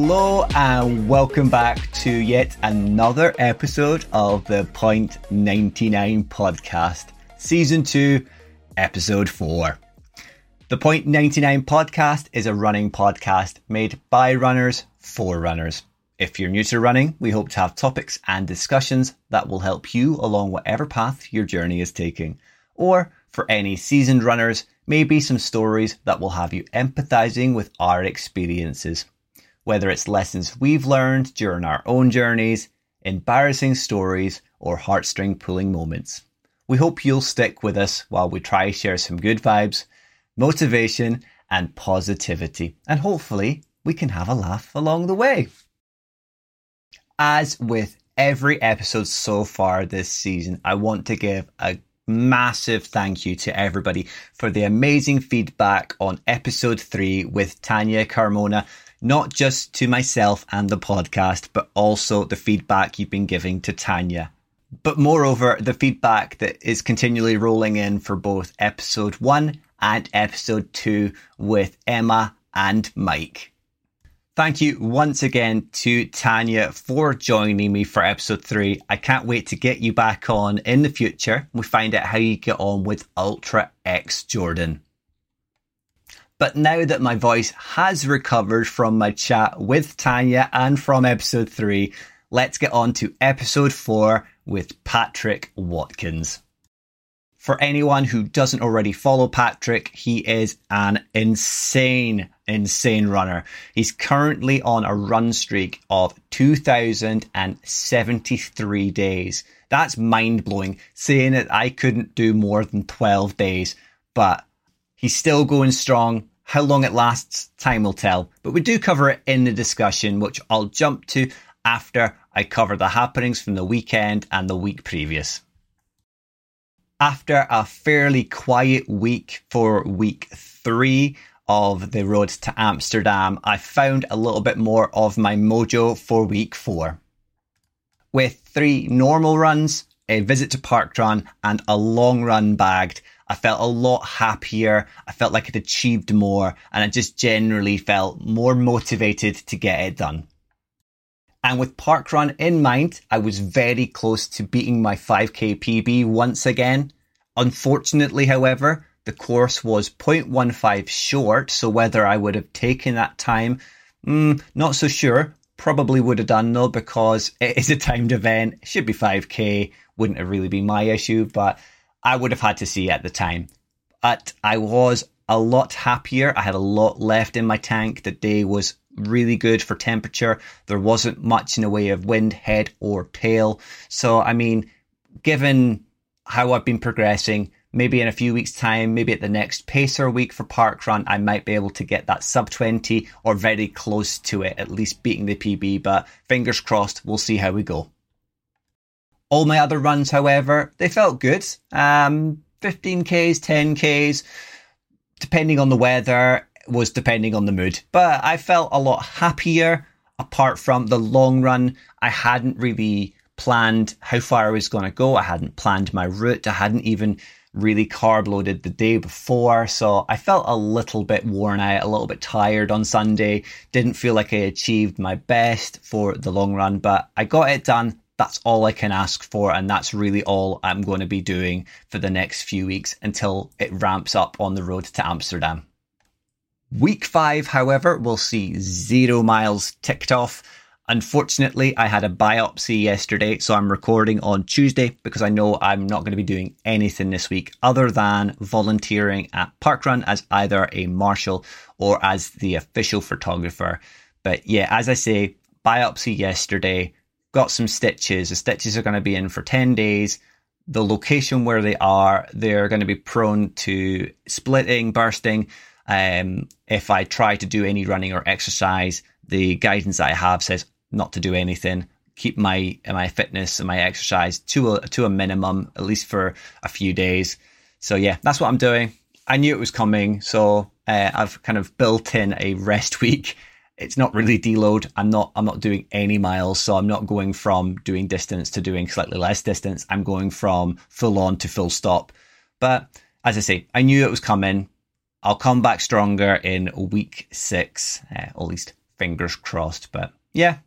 Hello and welcome back to yet another episode of the Point 99 podcast, season 2, episode 4. The Point 99 podcast is a running podcast made by runners for runners. If you're new to running, we hope to have topics and discussions that will help you along whatever path your journey is taking. Or for any seasoned runners, maybe some stories that will have you empathizing with our experiences. Whether it's lessons we've learned during our own journeys, embarrassing stories, or heartstring pulling moments. We hope you'll stick with us while we try to share some good vibes motivation, and positivity. And hopefully, we can have a laugh along the way. As with every episode so far this season, I want to give a massive thank you to everybody for the amazing feedback on episode three with Tanya Carmona. Not just to myself and the podcast, but also the feedback you've been giving to Tanya. But moreover, the feedback that is continually rolling in for both episode one and episode two with Emma and Mike. Thank you once again to Tanya for joining me for episode three. I can't wait to get you back on in the future. We find out how you get on with Ultra X Jordan. But now that my voice has recovered from my chat with Tanya and from episode three, let's get on to episode four with Patrick Watkins. For anyone who doesn't already follow Patrick, he is an insane, insane runner. He's currently on a run streak of 2,073 days. That's mind blowing, saying that I couldn't do more than 12 days, but he's still going strong. How long it lasts, time will tell. But we do cover it in the discussion, which I'll jump to after I cover the happenings from the weekend and the week previous. After a fairly quiet week for week three of the road to Amsterdam, I found a little bit more of my mojo for week four. With three normal runs, a visit to parkrun, and a long run bagged, I felt a lot happier. I felt like I'd achieved more, and I just generally felt more motivated to get it done. And with parkrun in mind, I was very close to beating my 5k PB once again. Unfortunately, however, the course was 0.15 short, so whether I would have taken that time, mm, not so sure. Probably would have done though, because it is a timed event. Should be 5k, wouldn't have really been my issue, but I would have had to see at the time. But I was a lot happier. I had a lot left in my tank. The day was really good for temperature. There wasn't much in the way of wind, head, or tail. So, I mean, given how I've been progressing, maybe in a few weeks' time, maybe at the next pacer week for parkrun, I might be able to get that sub 20 or very close to it, at least beating the PB. But fingers crossed, we'll see how we go. All my other runs, however, they felt good. Um, 15Ks, 10Ks, depending on the weather, was depending on the mood. But I felt a lot happier apart from the long run. I hadn't really planned how far I was going to go. I hadn't planned my route. I hadn't even really carb loaded the day before. So I felt a little bit worn out, a little bit tired on Sunday. Didn't feel like I achieved my best for the long run, but I got it done. That's all I can ask for. And that's really all I'm going to be doing for the next few weeks until it ramps up on the road to Amsterdam. Week five, however, will see zero miles ticked off. Unfortunately, I had a biopsy yesterday, so I'm recording on Tuesday because I know I'm not going to be doing anything this week other than volunteering at Parkrun as either a marshal or as the official photographer. But yeah, as I say, biopsy yesterday, got some stitches. The stitches are going to be in for 10 days. The location where they are, they're going to be prone to splitting, bursting. Um, if I try to do any running or exercise, the guidance that I have says not to do anything. Keep my my fitness and my exercise to a to a minimum, at least for a few days. So yeah, that's what I'm doing. I knew it was coming, so uh, I've kind of built in a rest week. It's not really deload. I'm not I'm not doing any miles, so I'm not going from doing distance to doing slightly less distance. I'm going from full on to full stop. But as I say, I knew it was coming. I'll come back stronger in week six, uh, at least fingers crossed. But yeah,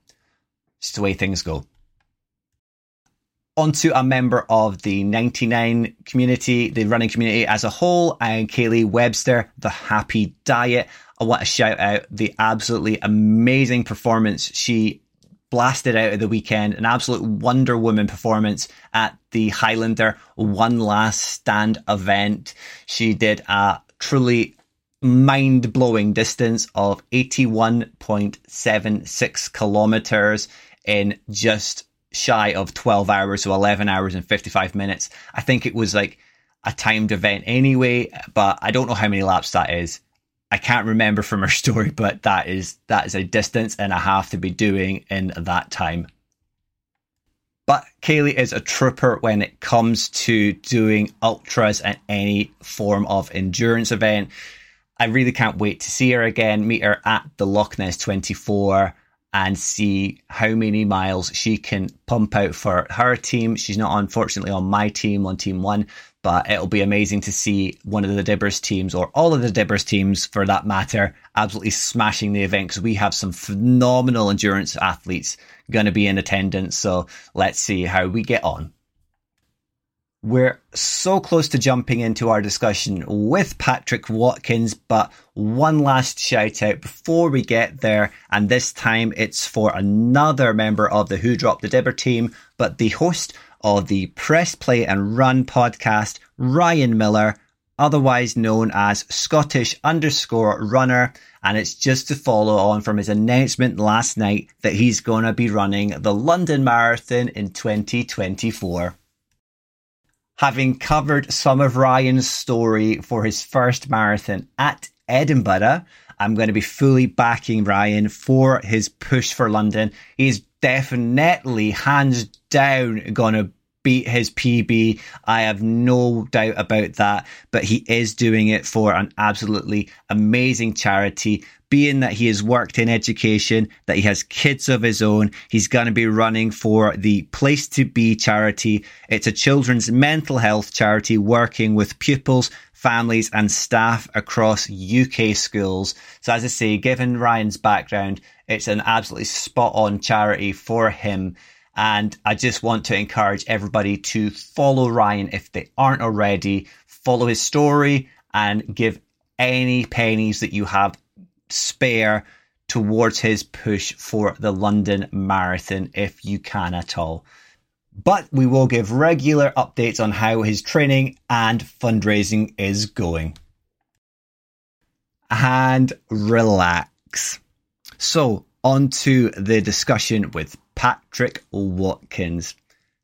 it's the way things go. Onto a member of the 99 community, the running community as a whole, and Kaylee Webster, the Happy Diet. Oh, I want to shout out the absolutely amazing performance she blasted out of the weekend. An absolute Wonder Woman performance at the Highlander One Last Stand event. She did a truly mind blowing distance of 81.76 kilometers in just shy of 12 hours, so 11 hours and 55 minutes. I think it was like a timed event anyway, but I don't know how many laps that is. I can't remember from her story, but that is that is a distance and a half to be doing in that time. But Kaylee is a trooper when it comes to doing ultras and any form of endurance event. I really can't wait to see her again, meet her at the Loch Ness 24 and see how many miles she can pump out for her team. She's not unfortunately on my team, on team one, but it'll be amazing to see one of the Dibbers teams or all of the Dibbers teams for that matter absolutely smashing the event because we have some phenomenal endurance athletes going to be in attendance. So let's see how we get on. We're so close to jumping into our discussion with Patrick Watkins, but one last shout out before we get there. And this time it's for another member of the Who Dropped the Dibber team, but the host of the Press Play and Run podcast, Ryan Miller, otherwise known as Scottish underscore runner. And it's just to follow on from his announcement last night that he's going to be running the London Marathon in 2024 having covered some of Ryan's story for his first marathon at Edinburgh, I'm going to be fully backing Ryan for his push for London. He's definitely, hands down, going to beat his PB. I have no doubt about that. But he is doing it for an absolutely amazing charity being that he has worked in education, that he has kids of his own, he's going to be running for the Place2Be charity. It's a children's mental health charity working with pupils, families, and staff across UK schools. So, as I say, given Ryan's background, it's an absolutely spot on charity for him. And I just want to encourage everybody to follow Ryan if they aren't already, follow his story and give any pennies that you have spare towards his push for the London Marathon if you can at all. But we will give regular updates on how his training and fundraising is going. And relax. So, on to the discussion with Patrick Watkins.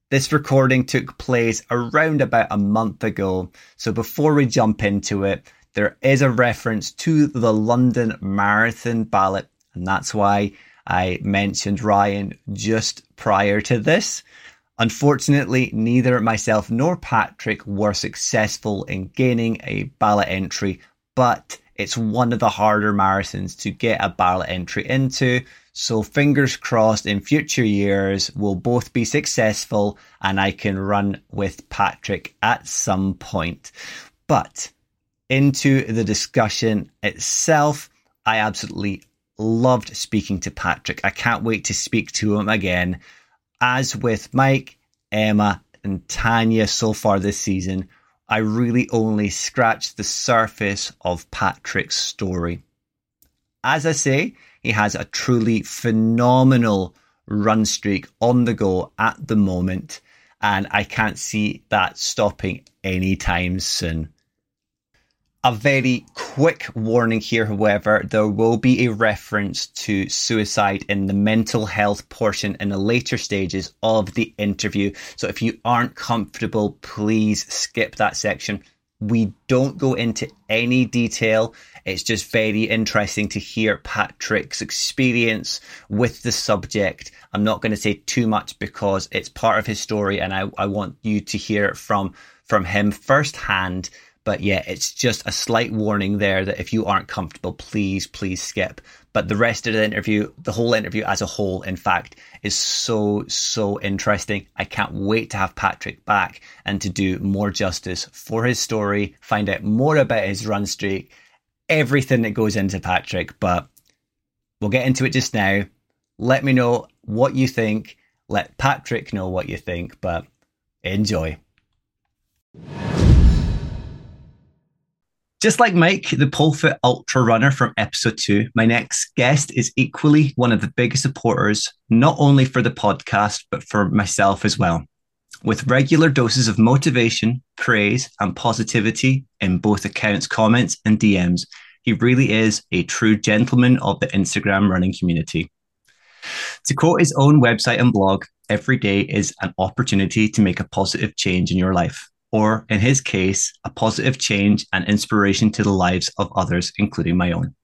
This recording took place around about a month ago. So, before we jump into it, there is a reference to the London Marathon ballot, and that's why I mentioned Ryan just prior to this. Unfortunately, neither myself nor Patrick were successful in gaining a ballot entry, but it's one of the harder marathons to get a ballot entry into. So fingers crossed in future years we'll both be successful and I can run with Patrick at some point. But into the discussion itself. I absolutely loved speaking to Patrick. I can't wait to speak to him again. As with Mike, Emma, and Tanya so far this season, I really only scratched the surface of Patrick's story. As I say, he has a truly phenomenal run streak on the go at the moment, and I can't see that stopping anytime soon. A very quick warning here, however, there will be a reference to suicide in the mental health portion in the later stages of the interview. So if you aren't comfortable, please skip that section. We don't go into any detail. It's just very interesting to hear Patrick's experience with the subject. I'm not going to say too much because it's part of his story and I, I want you to hear it from, from him firsthand but yeah, it's just a slight warning there that if you aren't comfortable, please, please skip. But the rest of the interview, the whole interview as a whole, in fact, is so, so interesting. I can't wait to have Patrick back and to do more justice for his story, find out more about his run streak, everything that goes into Patrick. But We'll get into it just now. Let me know what you think. Let Patrick know what you think, but enjoy. Just like Mike, the Polefit Ultra Runner from episode two, my next guest is equally one of the biggest supporters, not only for the podcast, but for myself as well. With regular doses of motivation, praise, and positivity in both accounts' comments and DMs, he really is a true gentleman of the Instagram running community. To quote his own website and blog, every day is an opportunity to make a positive change in your life or in his case, a positive change and inspiration to the lives of others, including my own.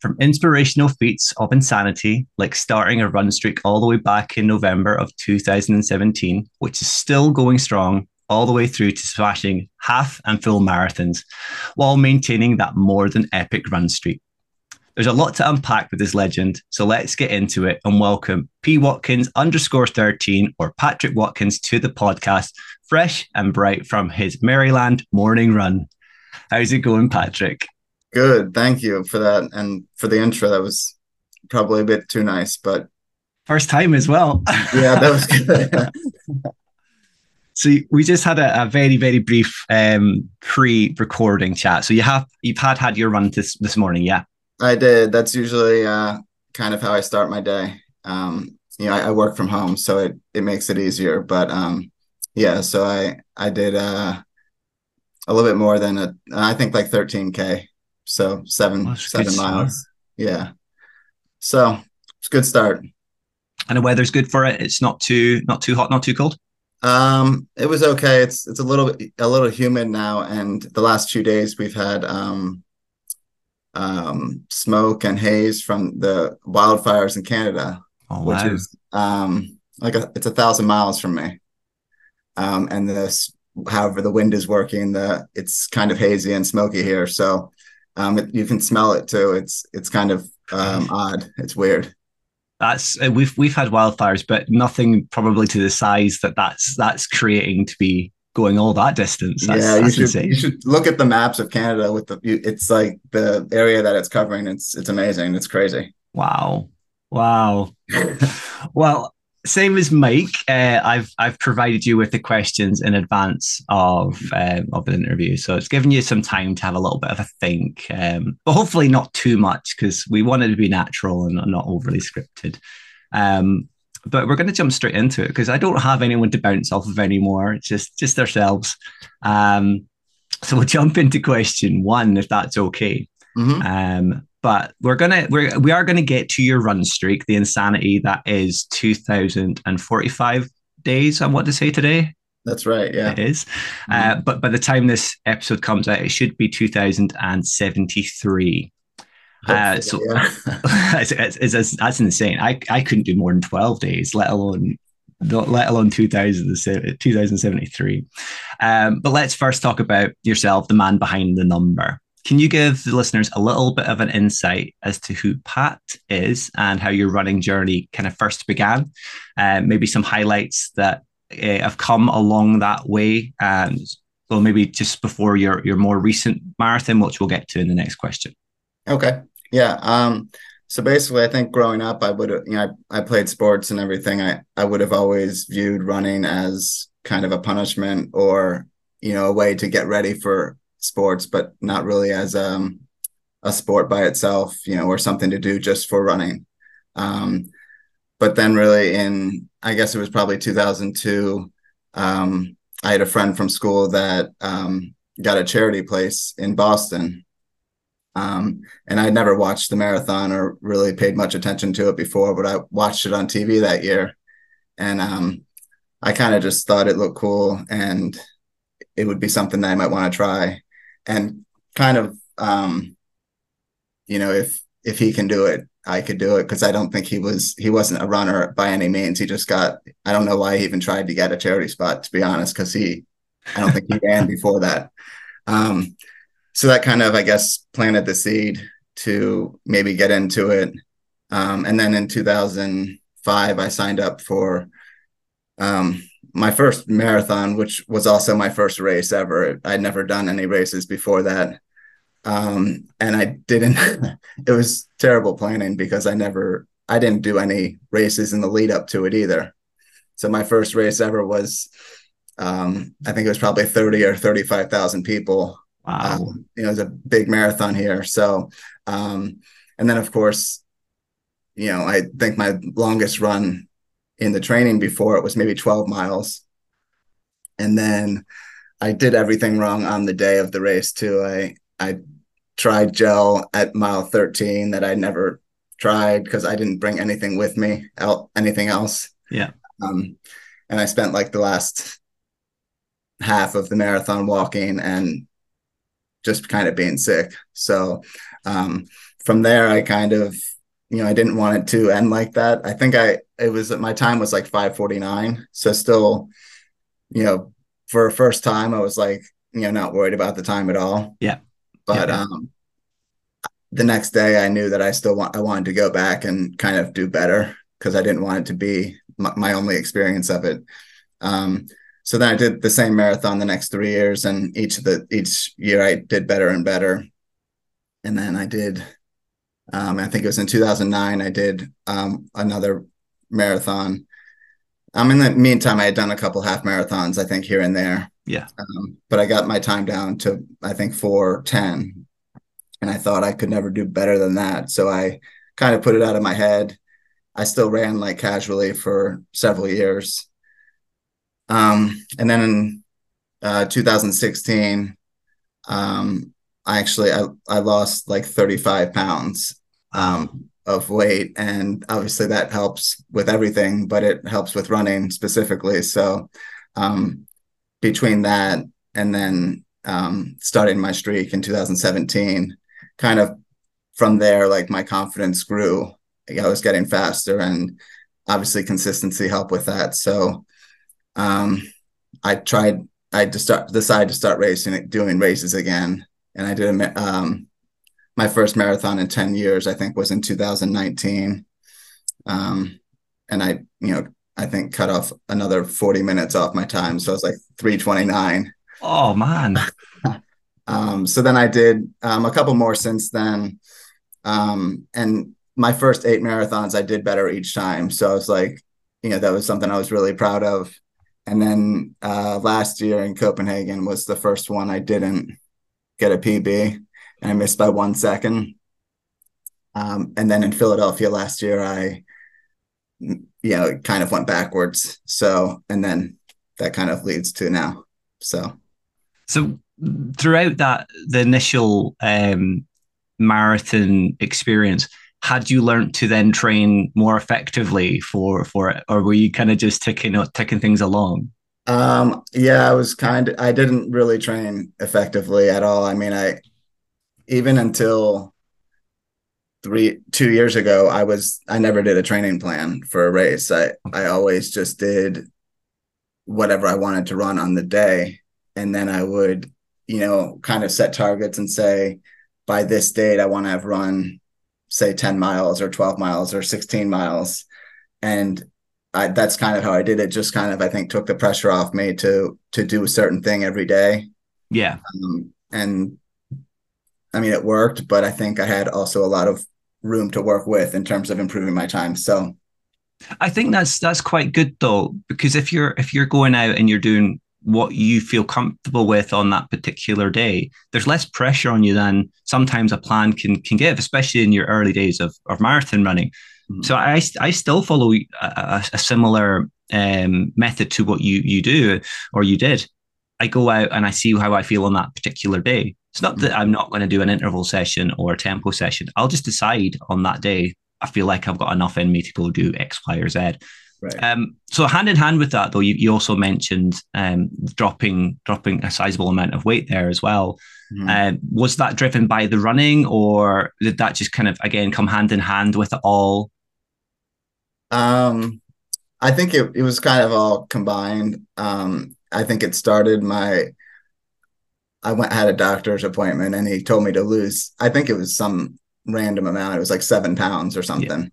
From inspirational feats of insanity, like starting a run streak all the way back in November of 2017, which is still going strong, all the way through to smashing half and full marathons while maintaining that more than epic run streak. There's a lot to unpack with this legend, so let's get into it and welcome P Watkins underscore 13 or Patrick Watkins to the podcast fresh and bright from his Maryland morning run. How's it going, Patrick? Good. Thank you for that. And for the intro, that was probably a bit too nice, but first time as well. yeah, that was good. so we just had a, a very, very brief um, pre-recording chat. So you have you've had had your run this this morning, yeah? I did. That's usually uh, kind of how I start my day. Um, you know, I, I, work from home, so it it makes it easier. But um, yeah, so I I did uh a little bit more than a I think like 13k. So seven miles. Yeah. So it's a good start. And the weather's good for it. It's not too not too hot, not too cold. Um, it was okay. It's it's a little a little humid now, and the last few days we've had um um smoke and haze from the wildfires in Canada, oh, wow. which is um like a, it's a thousand miles from me. Um, and this however the wind is working the it's kind of hazy and smoky here. So um, it, you can smell it too. It's it's kind of um, odd. It's weird. That's uh, we've we've had wildfires but nothing probably to the size that that's that's creating to be going all that distance that's, yeah you should insane. you should look at the maps of canada with the it's like the area that it's covering it's it's amazing it's crazy wow wow well same as Mike, uh, I've I've provided you with the questions in advance of um, of the interview, so it's given you some time to have a little bit of a think, um, but hopefully not too much because we wanted to be natural and not overly scripted. Um, but we're going to jump straight into it because I don't have anyone to bounce off of anymore. It's just just ourselves. Um, so we'll jump into question one if that's okay. Mm-hmm. Um, but we're gonna we're we are gonna get to your run streak, the insanity that is two thousand and forty five days. I want to say today. That's right. Yeah, it is. Mm-hmm. Uh, but by the time this episode comes out, it should be two thousand and seventy three. Uh, so yeah. it's, it's, it's, that's insane. I, I couldn't do more than 12 days, let alone let alone 2073. Um, but let's first talk about yourself, the man behind the number. Can you give the listeners a little bit of an insight as to who Pat is and how your running journey kind of first began? Uh, maybe some highlights that uh, have come along that way, and well, maybe just before your your more recent marathon, which we'll get to in the next question. Okay. Yeah. Um, so basically, I think growing up, I would, you know, I, I played sports and everything. I, I would have always viewed running as kind of a punishment or, you know, a way to get ready for sports, but not really as um, a sport by itself, you know, or something to do just for running. Um, but then, really, in I guess it was probably 2002, um, I had a friend from school that um, got a charity place in Boston. Um, and I'd never watched the marathon or really paid much attention to it before, but I watched it on TV that year. And um, I kind of just thought it looked cool and it would be something that I might want to try. And kind of um you know if if he can do it i could do it because i don't think he was he wasn't a runner by any means. He just got i don't know why he even tried to get a charity spot to be honest because he i don't think he ran before that. Um so that kind of i guess planted the seed to maybe get into it um and then in 2005 i signed up for um my first marathon, which was also my first race ever. I'd never done any races before that. Um, and I didn't, it was terrible planning because I never, I didn't do any races in the lead up to it either. So my first race ever was, um, I think it was probably 30 or 35,000 people. Wow. Um, you know, it was a big marathon here. So, um, and then of course, you know, I think my longest run in the training before it was maybe 12 miles. And then I did everything wrong on the day of the race too. I I tried gel at mile 13 that I never tried because I didn't bring anything with me, anything else. Yeah. Um, and I spent like the last half of the marathon walking and just kind of being sick. So um, from there, I kind of, you know, I didn't want it to end like that. I think I, it was, my time was like 549. So still, you know, for a first time, I was like, you know, not worried about the time at all. Yeah. But yeah. um, the next day, I knew that I still want I wanted to go back and kind of do better because I didn't want it to be my, my only experience of it. Um, so then I did the same marathon the next three years, and each of the each year I did better and better. And then I did, um, I think it was in 2009. I did um, another marathon. Um, in the meantime, I had done a couple half marathons, I think here and there. Yeah. Um, but I got my time down to I think four ten, and I thought I could never do better than that. So I kind of put it out of my head. I still ran like casually for several years. Um, and then in uh, 2016, um, I actually I, I lost like 35 pounds um, of weight, and obviously that helps with everything, but it helps with running specifically. So um, between that and then um, starting my streak in 2017, kind of from there, like my confidence grew. I was getting faster, and obviously consistency helped with that. So um, I tried. I just start decided to start racing, doing races again, and I did a, um, my first marathon in 10 years. I think was in 2019, um, and I you know I think cut off another 40 minutes off my time. So it was like 329. Oh man. um, so then I did um, a couple more since then. Um, and my first eight marathons, I did better each time. So I was like, you know, that was something I was really proud of. And then uh, last year in Copenhagen was the first one I didn't get a PB and I missed by one second. Um, and then in Philadelphia last year, I you know, kind of went backwards. So, and then that kind of leads to now. So, so throughout that, the initial um, marathon experience, had you learned to then train more effectively for for it, or were you kind of just ticking ticking things along? Um, yeah, I was kind of. I didn't really train effectively at all. I mean, I even until three two years ago i was i never did a training plan for a race i i always just did whatever i wanted to run on the day and then i would you know kind of set targets and say by this date i want to have run say 10 miles or 12 miles or 16 miles. And I, that's kind of how i did it. Just kind of i think took the pressure off me to to do a certain thing every day. Yeah. Um, and I mean, it worked, but I think I had also a lot of room to work with in terms of improving my time. So I think that's that's quite good though, because if you're if you're going out and you're doing what you feel comfortable with on that particular day, there's less pressure on you than sometimes a plan can can give, especially in your early days of, of marathon running. Mm-hmm. So I I still follow a, a similar um, method to what you you do or you did. I go out and I see how I feel on that particular day. It's not that I'm not going to do an interval session or a tempo session. I'll just decide on that day. I feel like I've got enough in me to go do X, Y, or Z. Right. Um, so hand in hand with that, though, you, you also mentioned um, dropping dropping a sizable amount of weight there as well. Mm-hmm. Uh, was that driven by the running, or did that just kind of again come hand in hand with it all? Um, I think it, it was kind of all combined. Um, I think it started my I went had a doctor's appointment and he told me to lose. I think it was some random amount. It was like seven pounds or something, yeah.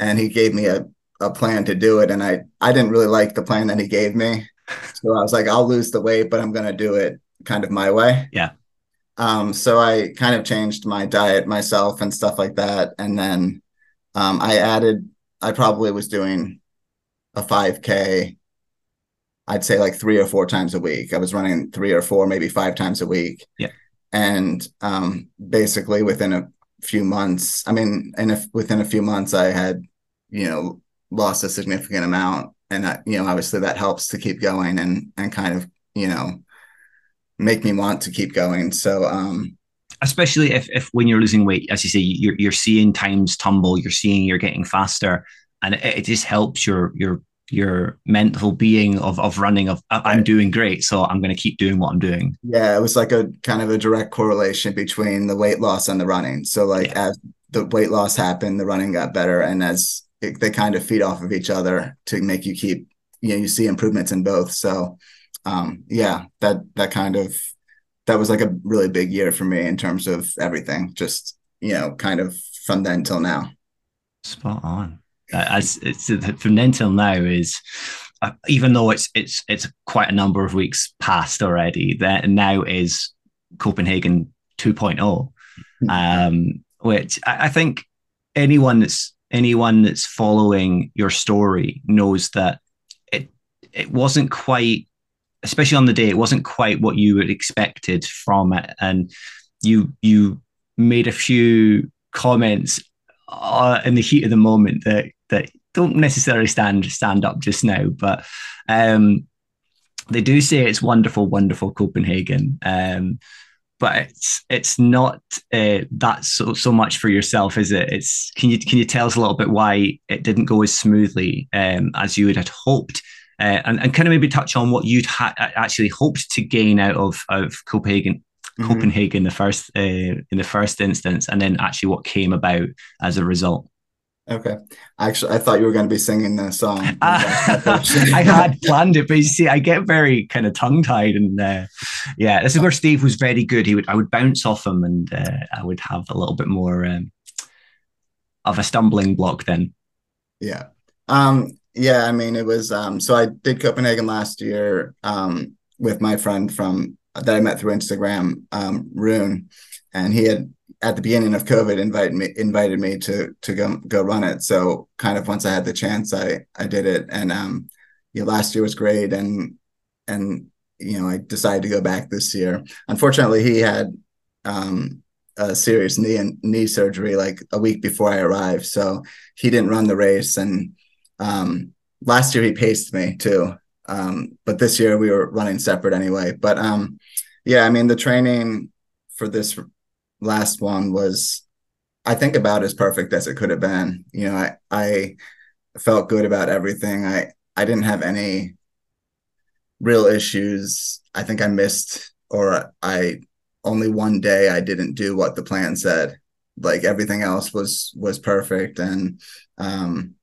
and he gave me a a plan to do it. And I I didn't really like the plan that he gave me, so I was like, I'll lose the weight, but I'm gonna do it kind of my way. Yeah. Um, so I kind of changed my diet myself and stuff like that. And then um, I added, I probably was doing a 5K, I'd say like three or four times a week. I was running three or four, maybe five times a week. Yeah. And um, basically within a few months, I mean, and if within a few months, I had, you know, lost a significant amount. And, that, you know, obviously that helps to keep going and, and kind of, you know, make me want to keep going. So, um, especially if, if when you're losing weight, as you say, you're, you're seeing times tumble, you're seeing you're getting faster and it, it just helps your, your, your mental being of, of running of I'm doing great. So I'm going to keep doing what I'm doing. Yeah. It was like a kind of a direct correlation between the weight loss and the running. So like yeah. as the weight loss happened, the running got better. And as it, they kind of feed off of each other to make you keep, you know, you see improvements in both. So, um, yeah, that that kind of that was like a really big year for me in terms of everything. Just you know, kind of from then till now. Spot on. As it's from then till now is uh, even though it's it's it's quite a number of weeks past already. That now is Copenhagen 2.0, mm-hmm. um, which I, I think anyone that's anyone that's following your story knows that it it wasn't quite especially on the day, it wasn't quite what you had expected from it, and you you made a few comments uh, in the heat of the moment that that don't necessarily stand stand up just now, but um, they do say it's wonderful, wonderful Copenhagen. Um, but it's it's not uh, that so so much for yourself, is it? It's can you can you tell us a little bit why it didn't go as smoothly um, as you would had hoped? uh, and, and kind of maybe touch on what you'd ha- actually hoped to gain out of of Copenhagen. Mm-hmm. Copenhagen, the first uh, in the first instance, and then actually what came about as a result. Okay. Actually, I thought you were going to be singing the song. Uh, I had planned it, but you see, I get very kind of tongue tied, and uh, yeah, this is where Steve was very good. He would, I would bounce off him, and uh, I would have a little bit more um, of a stumbling block then. Yeah. Um, yeah, I mean, it was um, so I did Copenhagen last year um, with my friend from that I met through Instagram, um, Rune, and he had at the beginning of COVID invited me invited me to to go go run it. So kind of once I had the chance, I I did it, and um, you know, last year was great, and and you know I decided to go back this year. Unfortunately, he had um a serious knee and knee surgery like a week before I arrived, so he didn't run the race and um, last year he paced me too, um, but this year we were running separate anyway. But um, yeah, I mean the training for this last one was, I think, about as perfect as it could have been. You know, I I felt good about everything. I I didn't have any real issues. I think I missed or I only one day I didn't do what the plan said. Like everything else was was perfect and um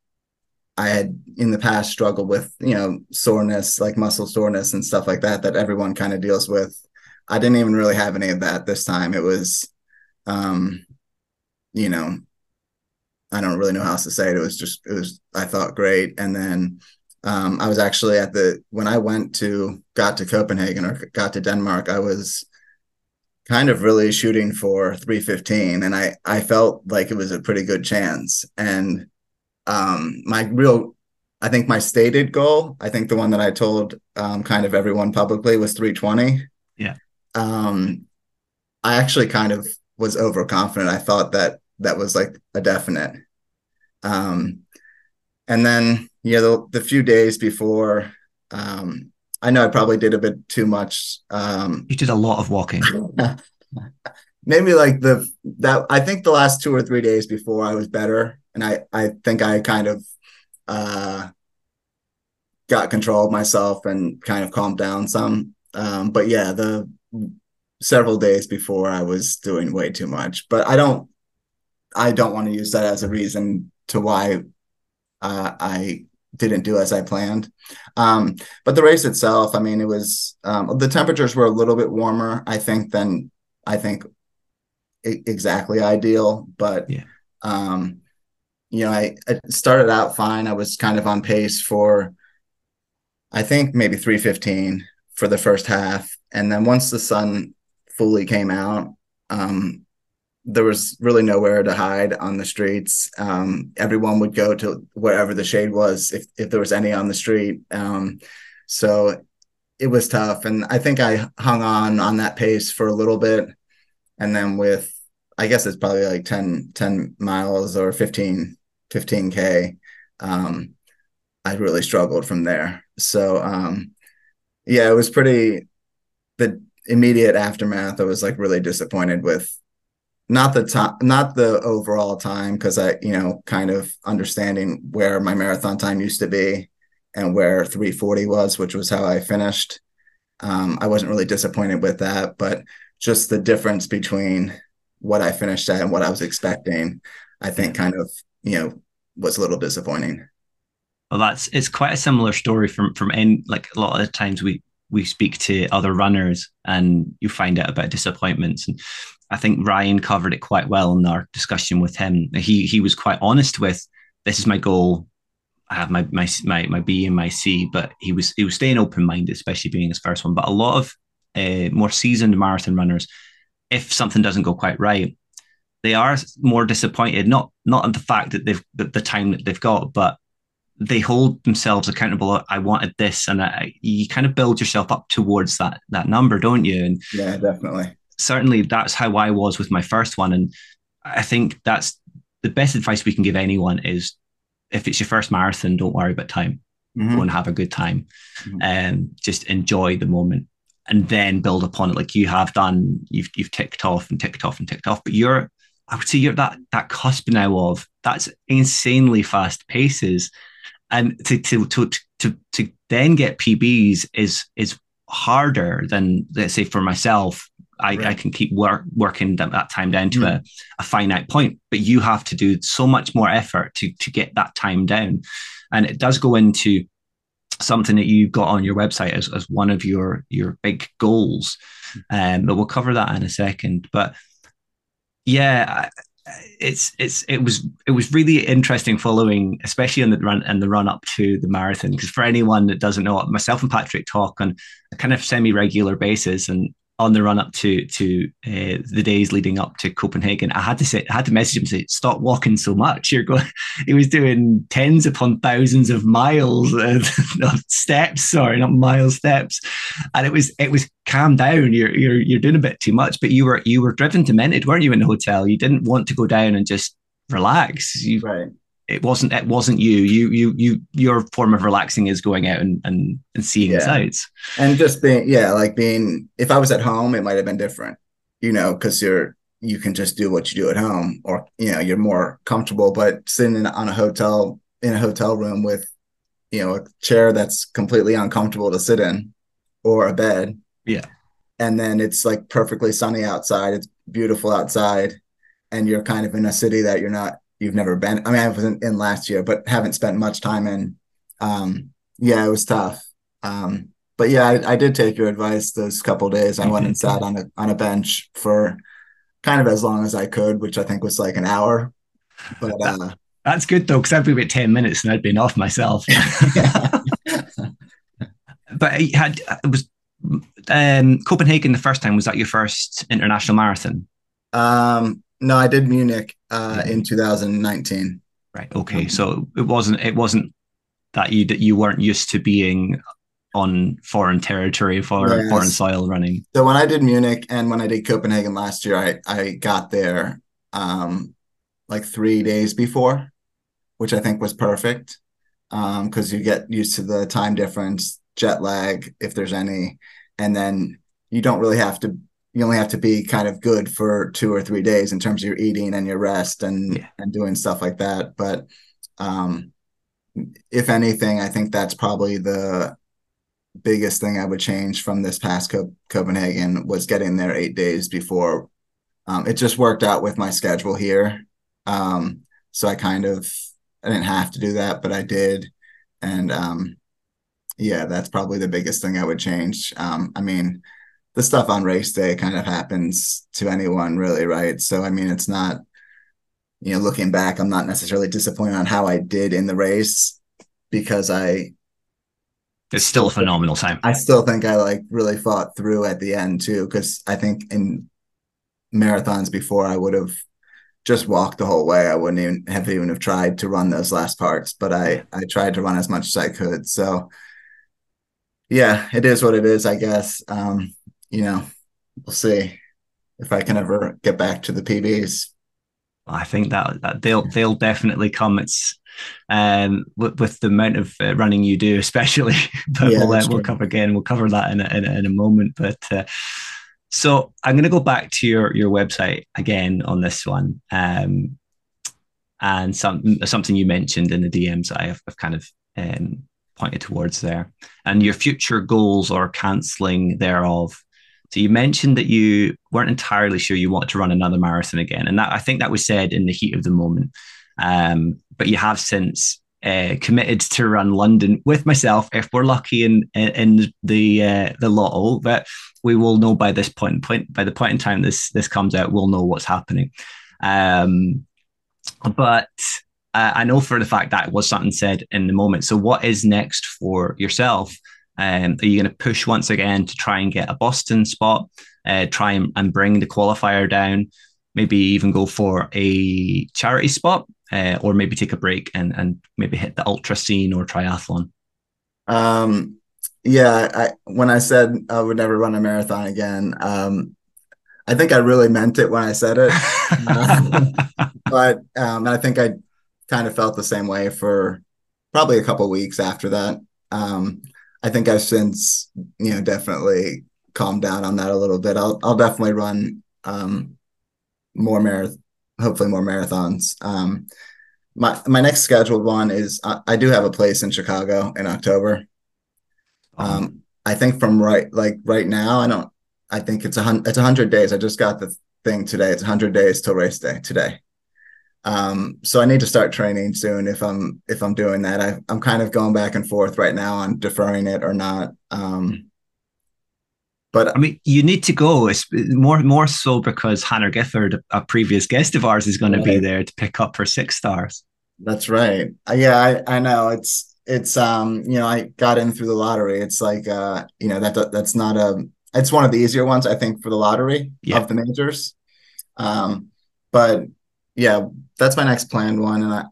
I had in the past struggled with, you know, soreness, like muscle soreness and stuff like that, that everyone kind of deals with. I didn't even really have any of that this time. It was, um, you know, I don't really know how else to say it. It was just, it was, I thought great. And then um, I was actually at the, when I went to, got to Copenhagen or got to Denmark, I was kind of really shooting for 315 and I, I felt like it was a pretty good chance. And um, my real, I think my stated goal, I think the one that I told um, kind of everyone publicly was 320. Yeah. Um, I actually kind of was overconfident. I thought that that was like a definite. Um, and then yeah, the, the few days before, um, I know I probably did a bit too much. Um, you did a lot of walking. maybe like the that I think the last two or three days before I was better and I I think I kind of uh, got control of myself and kind of calmed down some. Um, but yeah, the several days before I was doing way too much. But I don't I don't want to use that as a reason to why uh, I didn't do as I planned. Um, but the race itself, I mean, it was um, the temperatures were a little bit warmer, I think, than I think exactly ideal. But yeah. um, you know, I, I started out fine. I was kind of on pace for, I think maybe 315 for the first half. And then once the sun fully came out. Um, there was really nowhere to hide on the streets. Um, everyone would go to wherever the shade was, if if there was any on the street. Um, so it was tough, and I think I hung on on that pace for a little bit, and then with I guess it's probably like 10, 10 miles or 15 15k. Um, I really struggled from there. So um, yeah, it was pretty the immediate aftermath. I was like really disappointed with not the time, not the overall time, because I, you know, kind of understanding where my marathon time used to be and where 340 was, which was how I finished. Um, I wasn't really disappointed with that, but just the difference between what I finished at and what I was expecting, I think kind of, you know, was a little disappointing. Well, that's it's quite a similar story from from in like a lot of the times we we speak to other runners and you find out about disappointments and I think Ryan covered it quite well in our discussion with him. He he was quite honest with this is my goal. I have my my my, my B and my C, but he was he was staying open minded, especially being his first one. But a lot of uh, more seasoned marathon runners, if something doesn't go quite right, they are more disappointed. Not not in the fact that they've the, the time that they've got, but they hold themselves accountable. I wanted this, and I, you kind of build yourself up towards that that number, don't you? And yeah, definitely. Certainly, that's how I was with my first one, and I think that's the best advice we can give anyone is if it's your first marathon, don't worry about time. Mm-hmm. Go and have a good time, mm-hmm. and just enjoy the moment, and then build upon it like you have done. You've you've ticked off and ticked off and ticked off, but you're I would say you're that that cusp now of that's insanely fast paces and to to to to to then get PBs is is harder than let's say for myself. I, right. I can keep work working that, that time down to mm. a, a finite point, but you have to do so much more effort to to get that time down, and it does go into something that you got on your website as, as one of your your big goals. Um, but we'll cover that in a second. But yeah, it's it's it was it was really interesting following, especially in the run and the run up to the marathon. Because for anyone that doesn't know, myself and Patrick talk on a kind of semi regular basis, and on the run up to to uh, the days leading up to Copenhagen, I had to say, I had to message him say, "Stop walking so much." You're going. He was doing tens upon thousands of miles of steps. Sorry, not miles steps, and it was it was calm down. You're you're you're doing a bit too much, but you were you were driven to demented, weren't you? In the hotel, you didn't want to go down and just relax. You, right it wasn't it wasn't you. You you you your form of relaxing is going out and and, and seeing yeah. the sights. And just being yeah like being if i was at home it might have been different you know because you're you can just do what you do at home or you know you're more comfortable. But sitting in, on a hotel in a hotel room with you know a chair that's completely uncomfortable to sit in or a bed. Yeah. And then it's like perfectly sunny outside. It's beautiful outside. And you're kind of in a city that you're not you've never been. I mean, I wasn't in last year, but haven't spent much time in. Um, yeah, it was tough. Um, but yeah, I, I, did take your advice those couple days. I went and sat on a on a bench for kind of as long as I could, which I think was like an hour. But uh, that's good though, because I'd be about ten minutes and I'd been off myself. but it had it was um, Copenhagen the first time. Was that your first international marathon? Um, no, I did Munich uh, in 2019. Right. Okay. So it wasn't it wasn't that you that you weren't used to being on foreign territory for yes. foreign soil running. So when I did Munich and when I did Copenhagen last year, I I got there um, like three days before, which I think was perfect because um, you get used to the time difference, jet lag, if there's any, and then you don't really have to you only have to be kind of good for two or three days in terms of your eating and your rest and yeah. and doing stuff like that. But um, if anything, I think that's probably the biggest thing I would change from this past Co- Copenhagen was getting there eight days before. Um, it just worked out with my schedule here, um, so I kind of I didn't have to do that, but I did, and um, yeah, that's probably the biggest thing I would change. Um, I mean the stuff on race day kind of happens to anyone really right so i mean it's not you know looking back i'm not necessarily disappointed on how i did in the race because i it's still a phenomenal time. I still think I like really fought through at the end too, because I think in marathons before I would have just walked the whole way. I wouldn't even have even have tried to run those last parts, but I I tried to run as much as I could. So yeah, it is what it is, I guess. Um, you know, we'll see if I can ever get back to the PBs. I think that, that they'll they'll definitely come. It's um, with, with the amount of uh, running you do, especially. but yeah, we'll uh, we'll cover again. We'll cover that in a, in a, in a moment. But uh, so I'm going to go back to your your website again on this one, um, and some something you mentioned in the DMs I have, have kind of um, pointed towards there, and your future goals or cancelling thereof. So you mentioned that you weren't entirely sure you want to run another marathon again, and that I think that was said in the heat of the moment. Um, but you have since uh, committed to run London with myself if we're lucky in in, the uh, the lotto. But we will know by this point point by the point in time this this comes out, we'll know what's happening. Um, but uh, I know for the fact that it was something said in the moment. So what is next for yourself? Um, are you going to push once again to try and get a Boston spot? Uh, try and, and bring the qualifier down? Maybe even go for a charity spot? uh, or maybe take a break and and maybe hit the ultra scene or triathlon? Um, yeah, I, when I said I would never run a marathon again, um, I think I really meant it when I said it. but um, I think I kind of felt the same way for probably a couple weeks after that. Um, I think I've since, you know, definitely calmed down on that a little bit. I'll I'll definitely run um, more marathon hopefully more marathons. Um, my my next scheduled one is I, I, do have a place in Chicago in October. Um, I think from right like right now, I don't. I think it's a hundred. It's a hundred days. I just got the thing today. It's a hundred days till race day today. Um, so I need to start training soon if I'm if I'm doing that. I, I'm kind of going back and forth right now on deferring it or not. Um, but I mean, you need to go. It's more more so because Hannah Gifford, a previous guest of ours, is going right. to be there to pick up her six stars. That's right. Uh, yeah, I, I know. It's it's um you know I got in through the lottery. It's like uh you know that that's not a it's one of the easier ones I think for the lottery yeah. of the majors. Um, but yeah, that's my next planned one, and I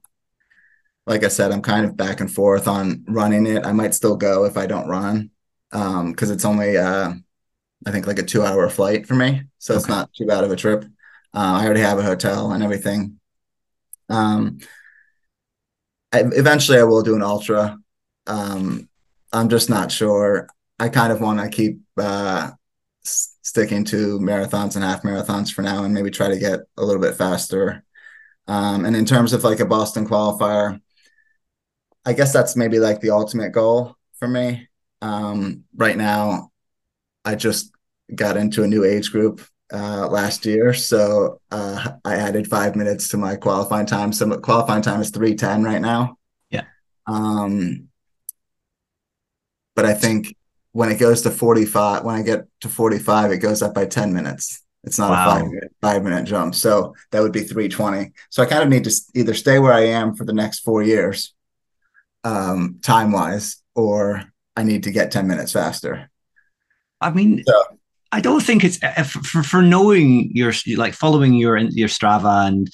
like I said, I'm kind of back and forth on running it. I might still go if I don't run um because it's only uh I think like a two hour flight for me. So okay. it's not too bad of a trip. Uh, I already have a hotel and everything. Um, I, eventually I will do an ultra. Um, I'm just not sure. I kind of want to keep uh, sticking to marathons and half marathons for now and maybe try to get a little bit faster. Um, and in terms of like a Boston qualifier, I guess that's maybe like the ultimate goal for me. Um, right now, I just got into a new age group uh, last year, so uh, I added five minutes to my qualifying time. So my qualifying time is three ten right now. Yeah. Um, but I think when it goes to forty five, when I get to forty five, it goes up by ten minutes. It's not wow. a five minute, five minute jump, so that would be three twenty. So I kind of need to either stay where I am for the next four years, um, time wise, or I need to get ten minutes faster. I mean, so, I don't think it's uh, for, for knowing your like following your your Strava and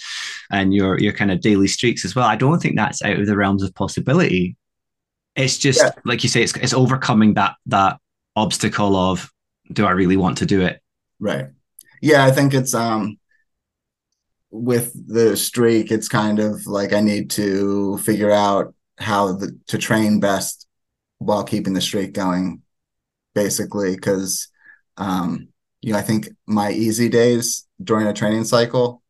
and your your kind of daily streaks as well. I don't think that's out of the realms of possibility. It's just yeah. like you say, it's it's overcoming that that obstacle of do I really want to do it? Right. Yeah, I think it's um with the streak, it's kind of like I need to figure out how the, to train best while keeping the streak going basically because um, you know i think my easy days during a training cycle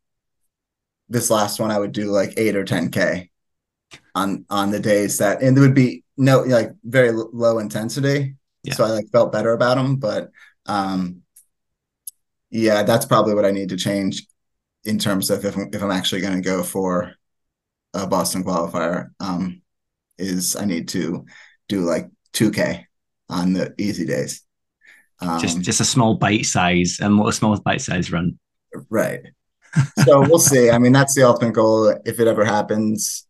this last one i would do like 8 or 10k on on the days that and it would be no like very low intensity yeah. so i like felt better about them but um yeah that's probably what i need to change in terms of if I'm, if I'm actually going to go for a boston qualifier um is i need to do like 2k on the easy days. Um, just just a small bite size, and what a small bite size run. Right. So we'll see. I mean, that's the ultimate goal. If it ever happens,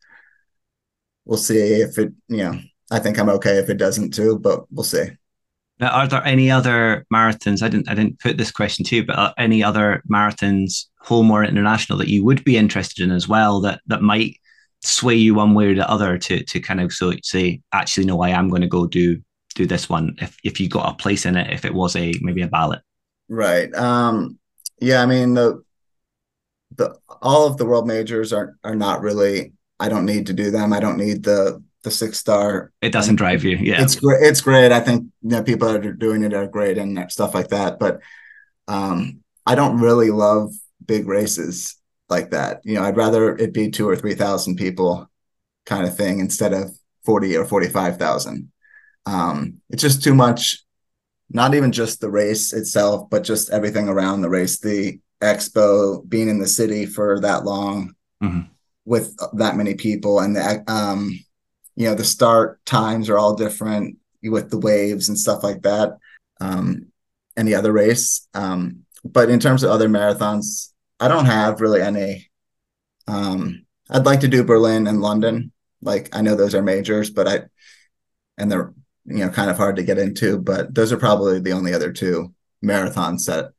we'll see if it. You know, I think I'm okay if it doesn't too, but we'll see. Now, are there any other marathons? I didn't I didn't put this question to you, but any other marathons, home or international, that you would be interested in as well that that might sway you one way or the other to to kind of so say, actually, no, I am going to go do do this one if if you got a place in it, if it was a maybe a ballot. Right. Um, yeah, I mean the the all of the world majors are are not really I don't need to do them. I don't need the the six star. It doesn't drive you. Yeah. It's great. It's great. I think you know people that are doing it are great and stuff like that. But um I don't really love big races like that. You know, I'd rather it be two or three thousand people kind of thing instead of 40 or 45,000. Um, it's just too much, not even just the race itself, but just everything around the race, the expo, being in the city for that long mm-hmm. with that many people and the, um, you know, the start times are all different with the waves and stuff like that. Um, any other race. Um, but in terms of other marathons, I don't have really any. Um, I'd like to do Berlin and London. Like I know those are majors, but I and they're you know kind of hard to get into. But those are probably the only other two marathons that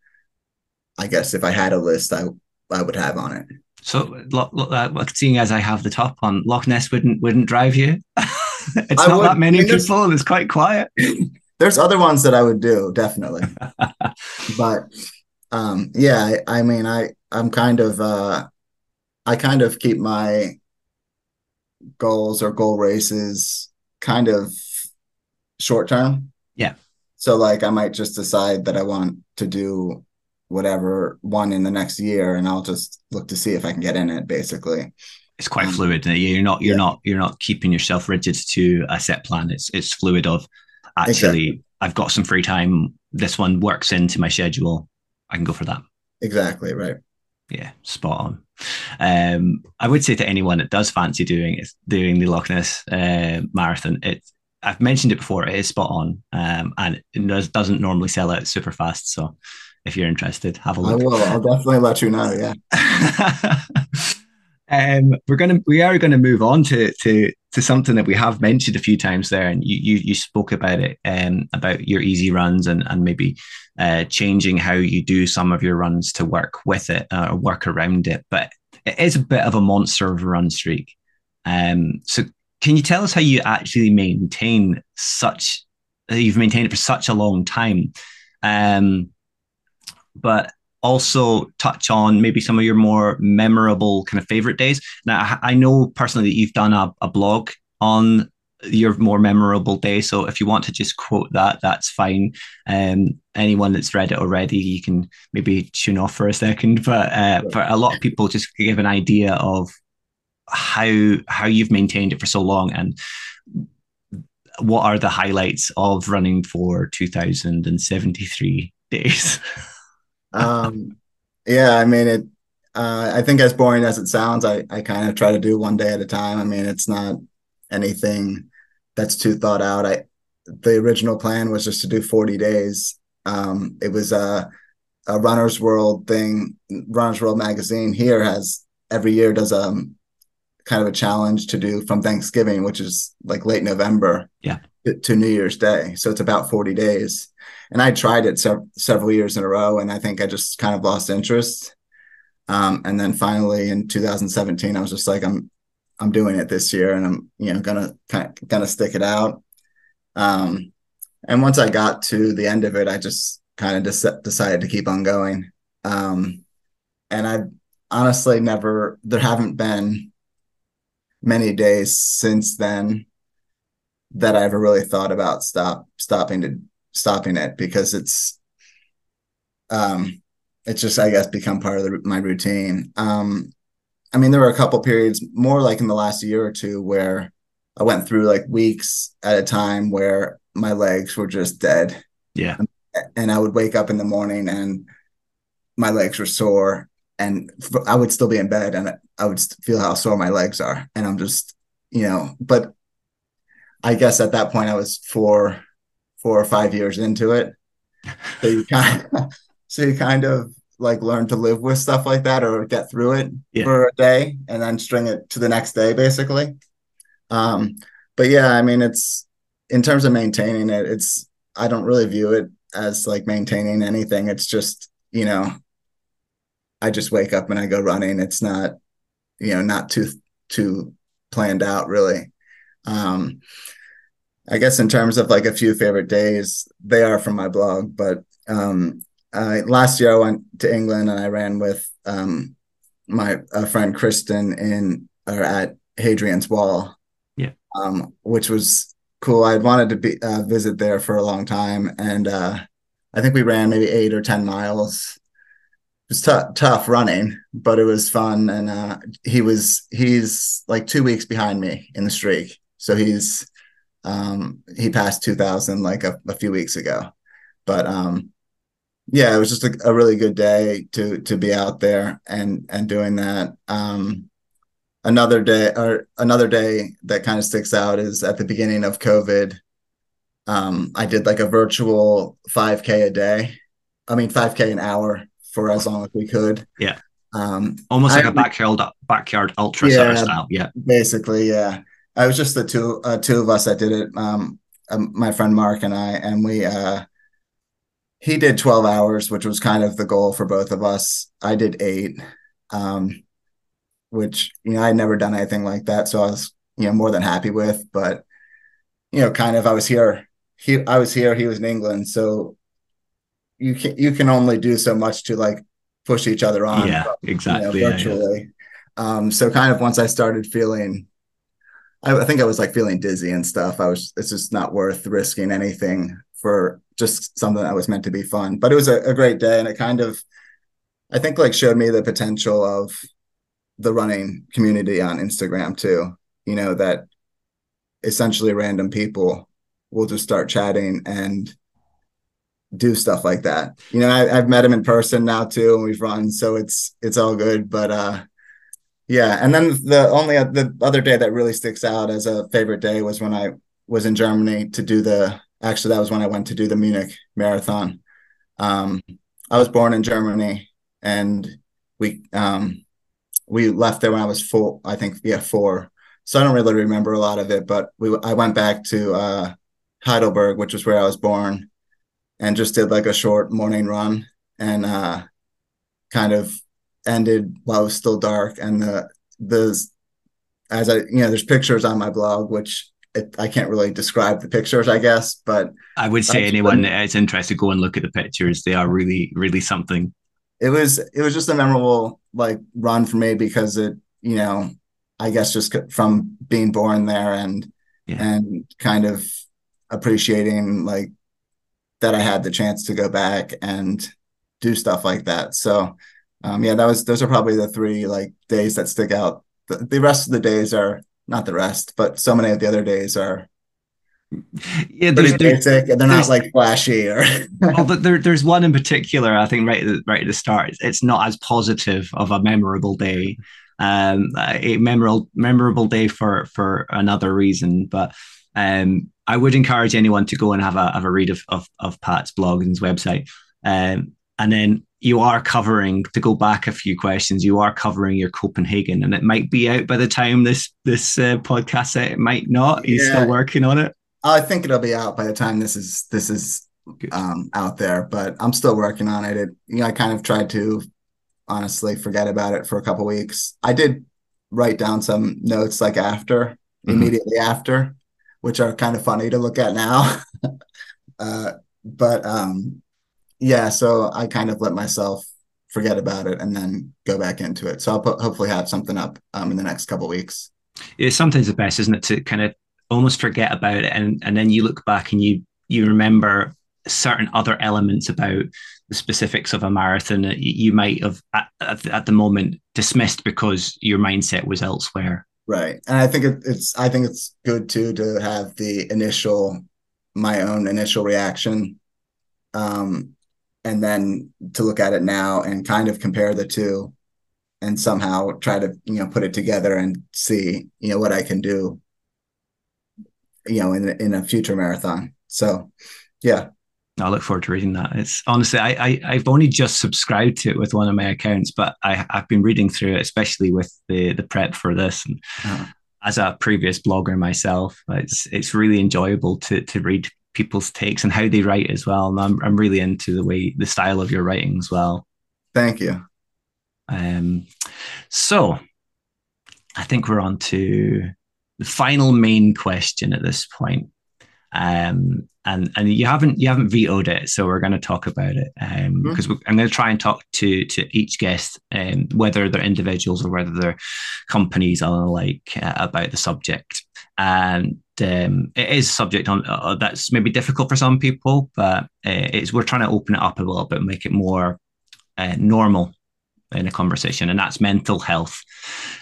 I guess if I had a list, I I would have on it. So, uh, seeing as I have the top on, Loch Ness wouldn't wouldn't drive you. it's I not would, that many people, and it's quite quiet. there's other ones that I would do definitely, but um, yeah, I, I mean, I I'm kind of uh, I kind of keep my goals or goal races kind of short term. Yeah. So like I might just decide that I want to do whatever one in the next year and I'll just look to see if I can get in it basically. It's quite um, fluid. You're not you're yeah. not you're not keeping yourself rigid to a set plan. It's it's fluid of actually exactly. I've got some free time. This one works into my schedule. I can go for that. Exactly, right. Yeah, spot on. Um, I would say to anyone that does fancy doing it, doing the Loch Ness uh, marathon, it's I've mentioned it before. It is spot on, um, and it does, doesn't normally sell out super fast. So, if you're interested, have a look. I will. I'll definitely let you know. Yeah. um, we're gonna we are gonna move on to to to something that we have mentioned a few times there, and you you, you spoke about it um, about your easy runs and and maybe uh, changing how you do some of your runs to work with it uh, or work around it. But it is a bit of a monster of a run streak. Um, so can you tell us how you actually maintain such? You've maintained it for such a long time, um, but also touch on maybe some of your more memorable kind of favorite days. Now, I know personally that you've done a, a blog on your more memorable day. So if you want to just quote that, that's fine. Um, anyone that's read it already, you can maybe tune off for a second. But uh, for a lot of people, just give an idea of how how you've maintained it for so long and what are the highlights of running for 2073 days um yeah i mean it uh, i think as boring as it sounds i i kind of try to do one day at a time. I mean it's not anything that's too thought out. I the original plan was just to do 40 days. Um it was a a runner's world thing. Runner's world magazine here has every year does a kind of a challenge to do from Thanksgiving, which is like late November, yeah, to, to New Year's Day. So it's about 40 days. And I tried it se- several years in a row, and I think I just kind of lost interest. Um, and then finally in 2017, I was just like, I'm, I'm doing it this year, and I'm, you know, gonna kind gonna stick it out. Um, and once I got to the end of it, I just kind of decided to keep on going. Um, and I honestly never, there haven't been many days since then that I ever really thought about stop stopping to stopping it because it's um it's just I guess become part of the, my routine. Um I mean there were a couple periods more like in the last year or two where I went through like weeks at a time where my legs were just dead. Yeah. And I would wake up in the morning and my legs were sore and I would still be in bed and I would feel how sore my legs are. And I'm just, you know, but I guess at that point I was four, four or five years into it. So you kind of, so you kind of like learn to live with stuff like that or get through it yeah. for a day and then string it to the next day, basically. Um, but yeah, I mean, it's in terms of maintaining it, it's I don't really view it as like maintaining anything. It's just you know, I just wake up and I go running. It's not you know not too too planned out really. Um, I guess in terms of like a few favorite days, they are from my blog. But um, uh, last year I went to England and I ran with um, my friend Kristen in or at Hadrian's Wall. Yeah. Um, which was cool. I wanted to be uh, visit there for a long time, and uh, I think we ran maybe eight or ten miles. It was t- tough running, but it was fun. And uh, he was he's like two weeks behind me in the streak, so he's um, he passed two thousand like a, a few weeks ago. But um, yeah, it was just a, a, really good day to to be out there and and doing that. Um, another day or another day that kind of sticks out is at the beginning of COVID. Um, I did like a virtual 5K a day. I mean, 5K an hour for as long as we could. Yeah. Um, Almost like I, a backyard backyard ultra yeah, style. Yeah. Basically, yeah. I was just the two uh, two of us that did it. Um, um, my friend Mark and I, and we uh, he did 12 hours, which was kind of the goal for both of us. I did eight, um, which, you know, I'd never done anything like that. So I was, you know, more than happy with, but, you know, kind of, I was here, he, I was here, he was in England. So you can, you can only do so much to like push each other on. Yeah, exactly. You know, virtually. Yeah, yeah. Um, so kind of once I started feeling, I, I think I was like feeling dizzy and stuff. I was, it's just not worth risking anything for just something that was meant to be fun. But it was a, a great day, and it kind of, I think, like showed me the potential of the running community on Instagram too. You know that essentially random people will just start chatting and do stuff like that. You know, I, have met him in person now too, and we've run, so it's it's all good. But uh, yeah. And then the only the other day that really sticks out as a favorite day was when I was in Germany to do the actually that was when I went to do the Munich marathon. Um, I was born in Germany, and we um, we left there when I was four. I think yeah four. So I don't really remember a lot of it, but we I went back to uh, Heidelberg, which was where I was born, and just did like a short morning run, and uh, kind of ended while it was still dark. And the the as I you know, there's pictures on my blog which it, I can't really describe the pictures, I guess, but I would say anyone that is interested, go and look at the pictures. They are really, really something. It was, it was just a memorable like run for me because it, you know, I guess just from being born there and yeah. and kind of appreciating like that I had the chance to go back and do stuff like that. So, um, yeah, that was those are probably the three like days that stick out. The, the rest of the days are not the rest, but so many of the other days are yeah, there's, basic and they're not like flashy or well, but there, there's one in particular I think right at the, right at the start. It's not as positive of a memorable day. Um a memorable memorable day for for another reason but um I would encourage anyone to go and have a have a read of of, of Pat's blog and his website. Um and then you are covering to go back a few questions you are covering your copenhagen and it might be out by the time this this uh, podcast it might not he's yeah. still working on it i think it'll be out by the time this is this is um, out there but i'm still working on it. it you know i kind of tried to honestly forget about it for a couple weeks i did write down some notes like after mm-hmm. immediately after which are kind of funny to look at now uh, but um yeah, so I kind of let myself forget about it and then go back into it. So I'll put, hopefully have something up um, in the next couple weeks. It's sometimes the best, isn't it, to kind of almost forget about it and and then you look back and you you remember certain other elements about the specifics of a marathon that you might have at, at, at the moment dismissed because your mindset was elsewhere. Right, and I think it, it's I think it's good too to have the initial my own initial reaction um, and then to look at it now and kind of compare the two and somehow try to you know put it together and see you know what I can do you know in in a future marathon so yeah I look forward to reading that. It's honestly, I, I have only just subscribed to it with one of my accounts, but I I've been reading through it, especially with the the prep for this, and uh-huh. as a previous blogger myself, it's it's really enjoyable to to read people's takes and how they write as well. And I'm I'm really into the way the style of your writing as well. Thank you. Um, so I think we're on to the final main question at this point. Um, and and you haven't you haven't vetoed it, so we're going to talk about it um, because mm-hmm. I'm going to try and talk to to each guest, um, whether they're individuals or whether they're companies or like uh, about the subject. And um, it is subject on uh, that's maybe difficult for some people, but uh, it's we're trying to open it up a little bit, make it more uh, normal in a conversation, and that's mental health.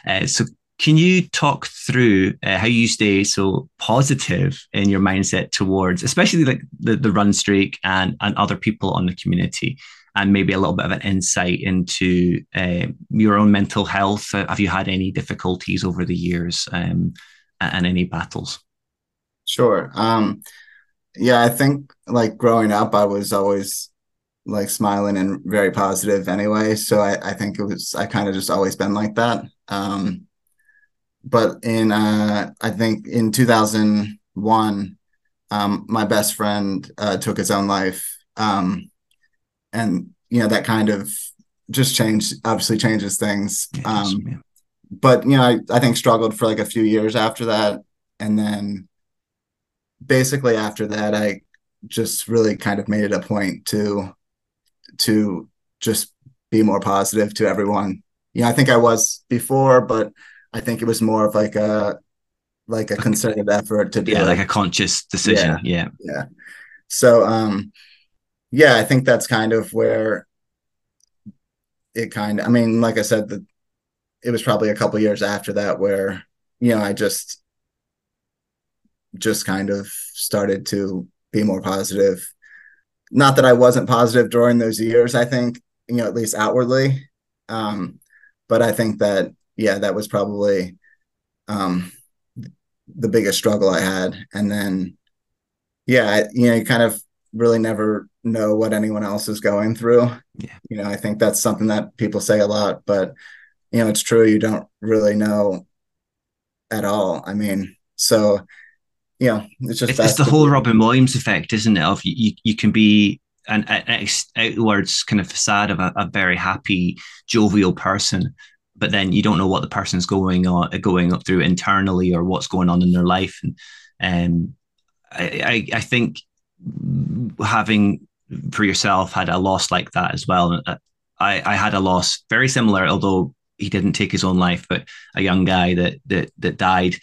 Uh, so can you talk through uh, how you stay so positive in your mindset towards, especially like the, the run streak and, and other people on the community, and maybe a little bit of an insight into uh, your own mental health? Uh, have you had any difficulties over the years um, and any battles? Sure. Um, yeah, I think like growing up, I was always like smiling and very positive anyway. So I, I think it was, I kind of just always been like that. Um, but in uh, I think in 2001, um, my best friend uh, took his own life, um, and you know that kind of just changed. Obviously, changes things. Um, but you know, I, I think struggled for like a few years after that, and then basically after that, I just really kind of made it a point to to just be more positive to everyone. You know, I think I was before, but I think it was more of like a like a concerted effort to do yeah, like a conscious decision. Yeah, yeah. Yeah. So um yeah, I think that's kind of where it kind of I mean, like I said, the it was probably a couple years after that where, you know, I just just kind of started to be more positive. Not that I wasn't positive during those years, I think, you know, at least outwardly. Um, but I think that yeah, that was probably um, the biggest struggle I had. And then, yeah, I, you know, you kind of really never know what anyone else is going through. Yeah. You know, I think that's something that people say a lot, but you know, it's true. You don't really know at all. I mean, so you know, it's just it's, it's the whole Robin Williams effect, isn't it? Of you, you can be an, an outwards kind of facade of a, a very happy, jovial person, but then you don't know what the person's going on going up through internally or what's going on in their life. And um, I, I, I think having for yourself had a loss like that as well. Uh, I, I had a loss very similar although he didn't take his own life but a young guy that that that died.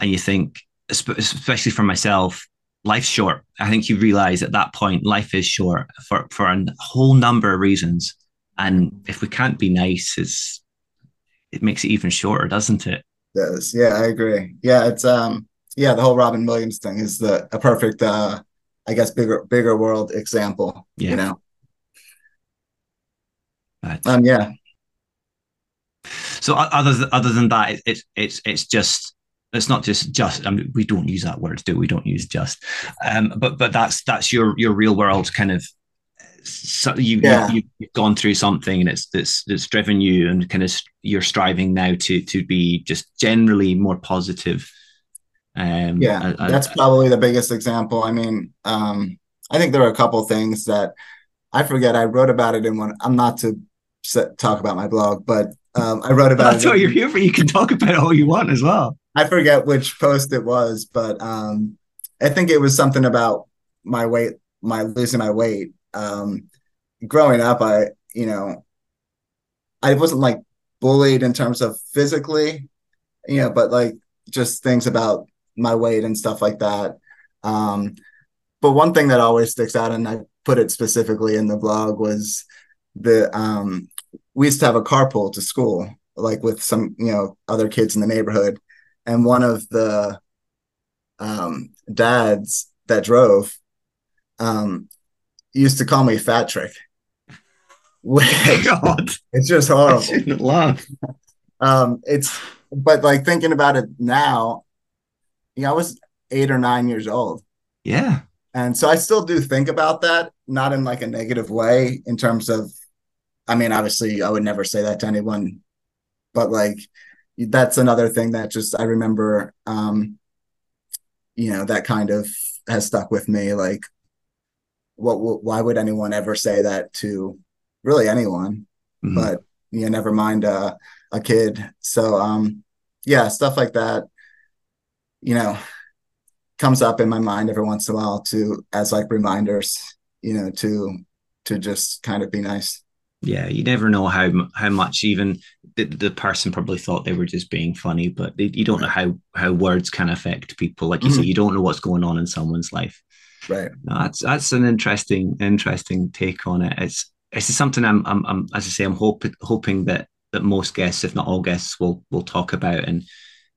And you think especially for myself life's short i think you realize at that point life is short for for a whole number of reasons and if we can't be nice it's it makes it even shorter, doesn't it? Does yeah, I agree. Yeah, it's um yeah, the whole Robin Williams thing is the a perfect uh I guess bigger bigger world example. Yeah. You know. But, um yeah. So other than, other than that, it's it's it's just it's not just just I mean we don't use that word do we? Don't use just. Um but but that's that's your your real world kind of so you, yeah. you have gone through something and it's that's that's driven you and kind of you're striving now to to be just generally more positive um yeah I, that's probably the biggest example. I mean um i think there are a couple things that i forget. I wrote about it in one i'm not to set, talk about my blog but um i wrote about that's what you're here for. You can talk about all you want as well i forget which post it was but um i think it was something about my weight my losing my weight um, growing up, I, you know, I wasn't like bullied in terms of physically, you know, but like just things about my weight and stuff like that. Um, but one thing that always sticks out, and I put it specifically in the blog, was the um, we used to have a carpool to school, like with some you know other kids in the neighborhood, and one of the um, dads that drove um, used to call me Fat Trick. God, it's just horrible. I shouldn't laugh. Um, it's but like thinking about it now, you know, I was eight or nine years old. Yeah. And so I still do think about that, not in like a negative way, in terms of, I mean, obviously, I would never say that to anyone, but like, that's another thing that just I remember. Um, you know, that kind of has stuck with me. Like, what? Why would anyone ever say that to really anyone? Mm-hmm. But you know, never mind a a kid. So, um, yeah, stuff like that. You know, comes up in my mind every once in a while to as like reminders. You know, to to just kind of be nice. Yeah, you never know how how much even the, the person probably thought they were just being funny, but they, you don't know how how words can affect people. Like you mm-hmm. say, you don't know what's going on in someone's life. Right. No, that's that's an interesting interesting take on it. It's it's something I'm I'm, I'm as I say I'm hoping hoping that that most guests, if not all guests, will will talk about, and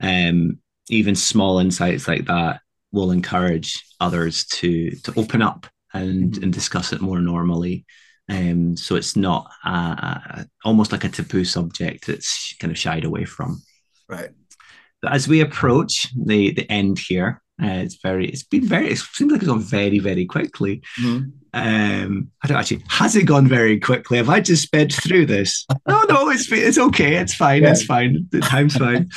um, even small insights like that will encourage others to to open up and mm-hmm. and discuss it more normally. Um, so it's not uh, almost like a taboo subject that's kind of shied away from. Right. But as we approach the the end here, uh, it's very it's been very it seems like it's gone very very quickly. Mm-hmm. Um, I don't actually has it gone very quickly? Have I just sped through this? no, no, it's it's okay, it's fine, yeah. it's fine. The time's fine.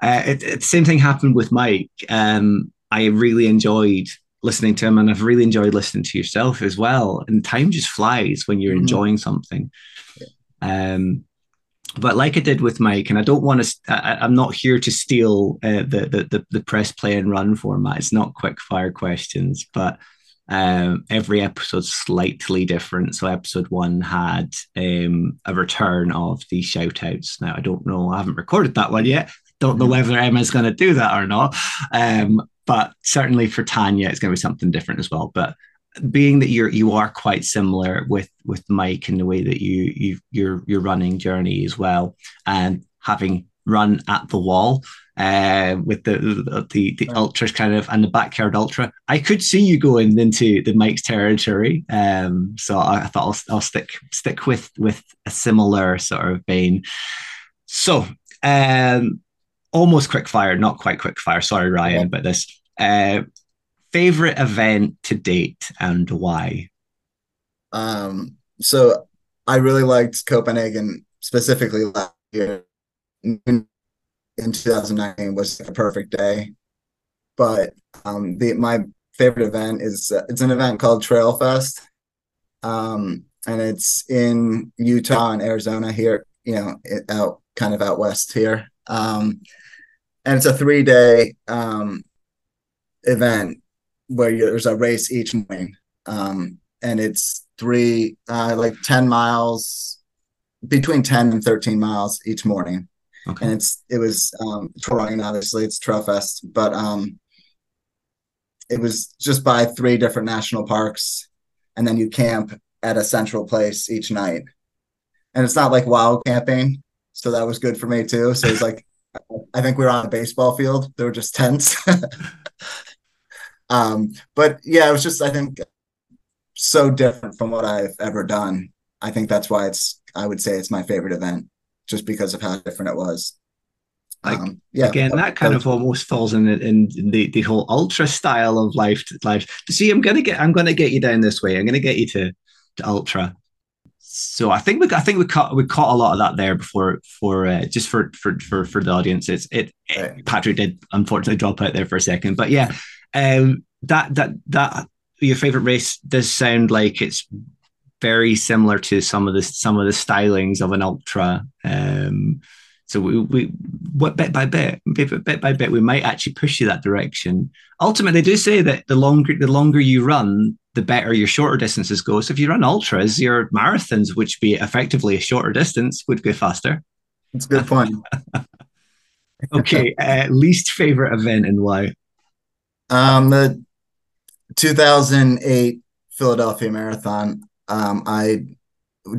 Uh, it, it, same thing happened with Mike. Um, I really enjoyed listening to him and I've really enjoyed listening to yourself as well. And time just flies when you're mm-hmm. enjoying something. Um, but like I did with Mike, and I don't want to, I, am not here to steal uh, the, the, the the press play and run format. It's not quick fire questions, but um, every episode's slightly different. So episode one had um, a return of the shout outs. Now I don't know, I haven't recorded that one yet. Don't know whether Emma's going to do that or not. Um, but certainly for Tanya, it's going to be something different as well. But being that you're you are quite similar with with Mike in the way that you you your your running journey as well, and having run at the wall uh, with the the the, the ultras kind of and the backyard ultra, I could see you going into the Mike's territory. Um, so I, I thought I'll, I'll stick stick with with a similar sort of vein. So um, almost quick fire, not quite quick fire. Sorry, Ryan, yeah. about this. Uh, favorite event to date and why? Um, so I really liked Copenhagen specifically last year. In, 2019 was a perfect day, but um, the my favorite event is uh, it's an event called Trail Fest, um, and it's in Utah and Arizona here, you know, out kind of out west here. Um, and it's a three day um, event where there's a race each morning, um, and it's three uh, like ten miles, between ten and thirteen miles each morning. Okay. And it's it was um, touring obviously it's Trail Fest, but um, it was just by three different national parks, and then you camp at a central place each night, and it's not like wild camping, so that was good for me too. So it's like I think we were on a baseball field. There were just tents. um, but yeah, it was just I think so different from what I've ever done. I think that's why it's I would say it's my favorite event, just because of how different it was. Like, um, yeah, again, that kind of almost falls in, in the, the whole ultra style of life. Life. See, I'm gonna get I'm gonna get you down this way. I'm gonna get you to, to ultra so I think we I think we caught we caught a lot of that there before for uh, just for for for for the audience. It's it, it, Patrick did unfortunately drop out there for a second, but yeah, um, that that that your favorite race does sound like it's very similar to some of the some of the stylings of an ultra. Um, so we, we what bit by bit, bit, bit by bit, we might actually push you that direction. Ultimately, they do say that the longer the longer you run, the better your shorter distances go. So if you run ultras, your marathons, which be effectively a shorter distance, would go faster. A good point. okay, uh, least favorite event and why? Um, the 2008 Philadelphia Marathon. Um, I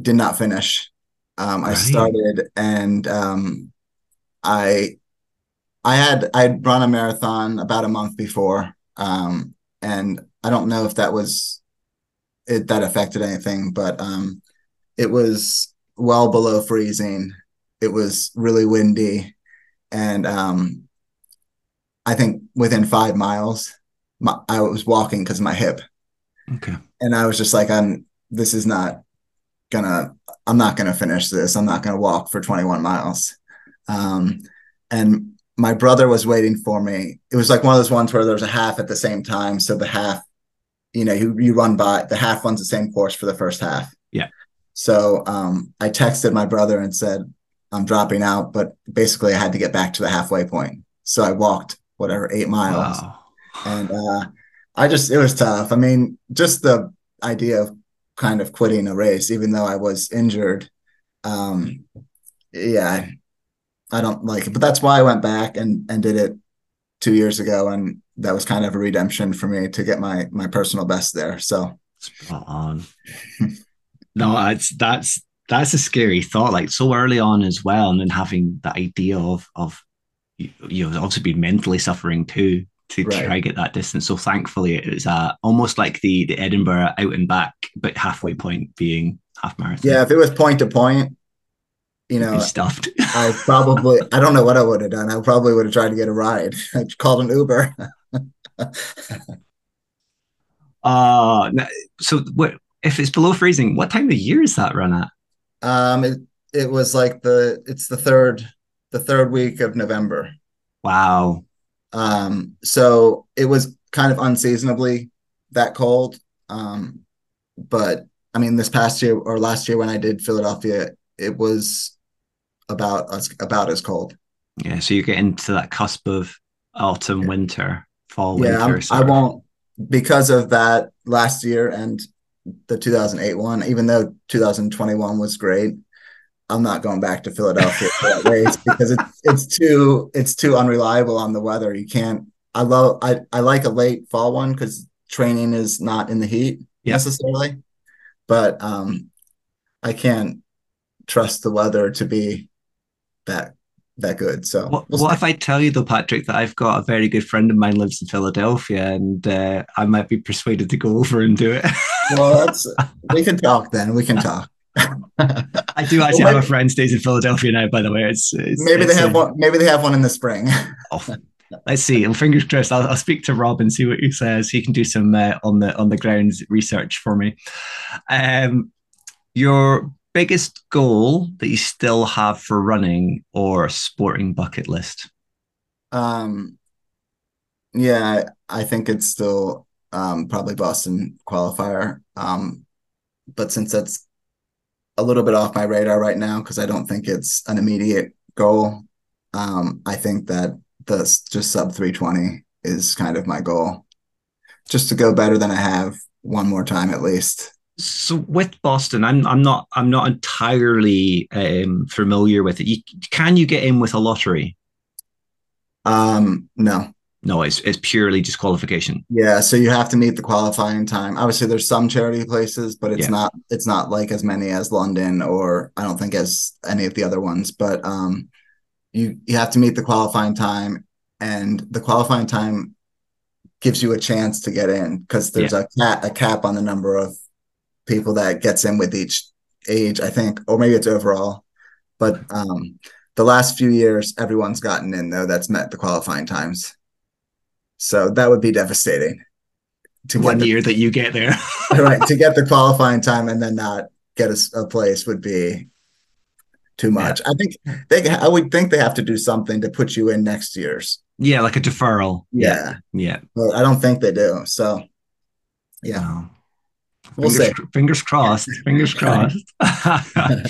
did not finish. Um, right. I started and um, I I had I'd run a marathon about a month before, um, and I don't know if that was it that affected anything, but um, it was well below freezing. It was really windy, and um, I think within five miles, my, I was walking because of my hip. Okay, and I was just like, I'm. This is not gonna. I'm not gonna finish this. I'm not gonna walk for 21 miles. Um, and my brother was waiting for me. It was like one of those ones where there's a half at the same time. So the half, you know, you, you run by the half runs the same course for the first half. Yeah. So um, I texted my brother and said, I'm dropping out, but basically I had to get back to the halfway point. So I walked whatever, eight miles. Wow. And uh, I just, it was tough. I mean, just the idea of kind of quitting a race, even though I was injured. Um, yeah, I don't like it, but that's why I went back and and did it two years ago, and that was kind of a redemption for me to get my my personal best there. So spot on. no, that's that's that's a scary thought. Like so early on as well, and then having the idea of of you, you know obviously been mentally suffering too to right. try get that distance. So thankfully, it was uh, almost like the the Edinburgh out and back, but halfway point being half marathon. Yeah, if it was point to point, you know, stuffed. I probably, I don't know what I would have done. I probably would have tried to get a ride. I called an Uber. uh, so what if it's below freezing? What time of year is that run at? Um, it it was like the it's the third the third week of November. Wow. Um, so it was kind of unseasonably that cold. Um, but I mean, this past year or last year when I did Philadelphia, it was about as about as cold. Yeah, so you get into that cusp of autumn, yeah. winter, fall, yeah, winter. I won't because of that last year and the 2008 one. Even though 2021 was great, I'm not going back to Philadelphia for that race because it's it's too it's too unreliable on the weather. You can't. I love I I like a late fall one because training is not in the heat yep. necessarily, but um, I can't trust the weather to be that that good. So what, we'll what if I tell you though, Patrick, that I've got a very good friend of mine lives in Philadelphia, and uh, I might be persuaded to go over and do it. well, that's we can talk then. We can talk. I do actually well, have a friend stays in Philadelphia now. By the way, it's, it's maybe it's they have a, one. Maybe they have one in the spring. oh, let's see. Well, fingers crossed. I'll, I'll, speak to Rob and see what he says. He can do some uh, on the on the ground research for me. Um, your biggest goal that you still have for running or sporting bucket list? Um, yeah, I think it's still um, probably Boston qualifier. Um, but since that's a little bit off my radar right now, because I don't think it's an immediate goal, um, I think that the just sub 320 is kind of my goal. Just to go better than I have one more time at least so with Boston, I'm I'm not I'm not entirely um, familiar with it. You, can you get in with a lottery? Um, no, no, it's it's purely just qualification. Yeah, so you have to meet the qualifying time. Obviously, there's some charity places, but it's yeah. not it's not like as many as London or I don't think as any of the other ones. But um, you you have to meet the qualifying time, and the qualifying time gives you a chance to get in because there's yeah. a cap a cap on the number of people that gets in with each age, I think, or maybe it's overall. But um, the last few years, everyone's gotten in though that's met the qualifying times. So that would be devastating. To one the, year that you get there, right? To get the qualifying time and then not get a, a place would be too much. Yeah. I think they. I would think they have to do something to put you in next year's. Yeah, like a deferral. Yeah, yeah. But I don't think they do. So, yeah. We'll fingers, see. Fingers crossed. Fingers crossed. uh,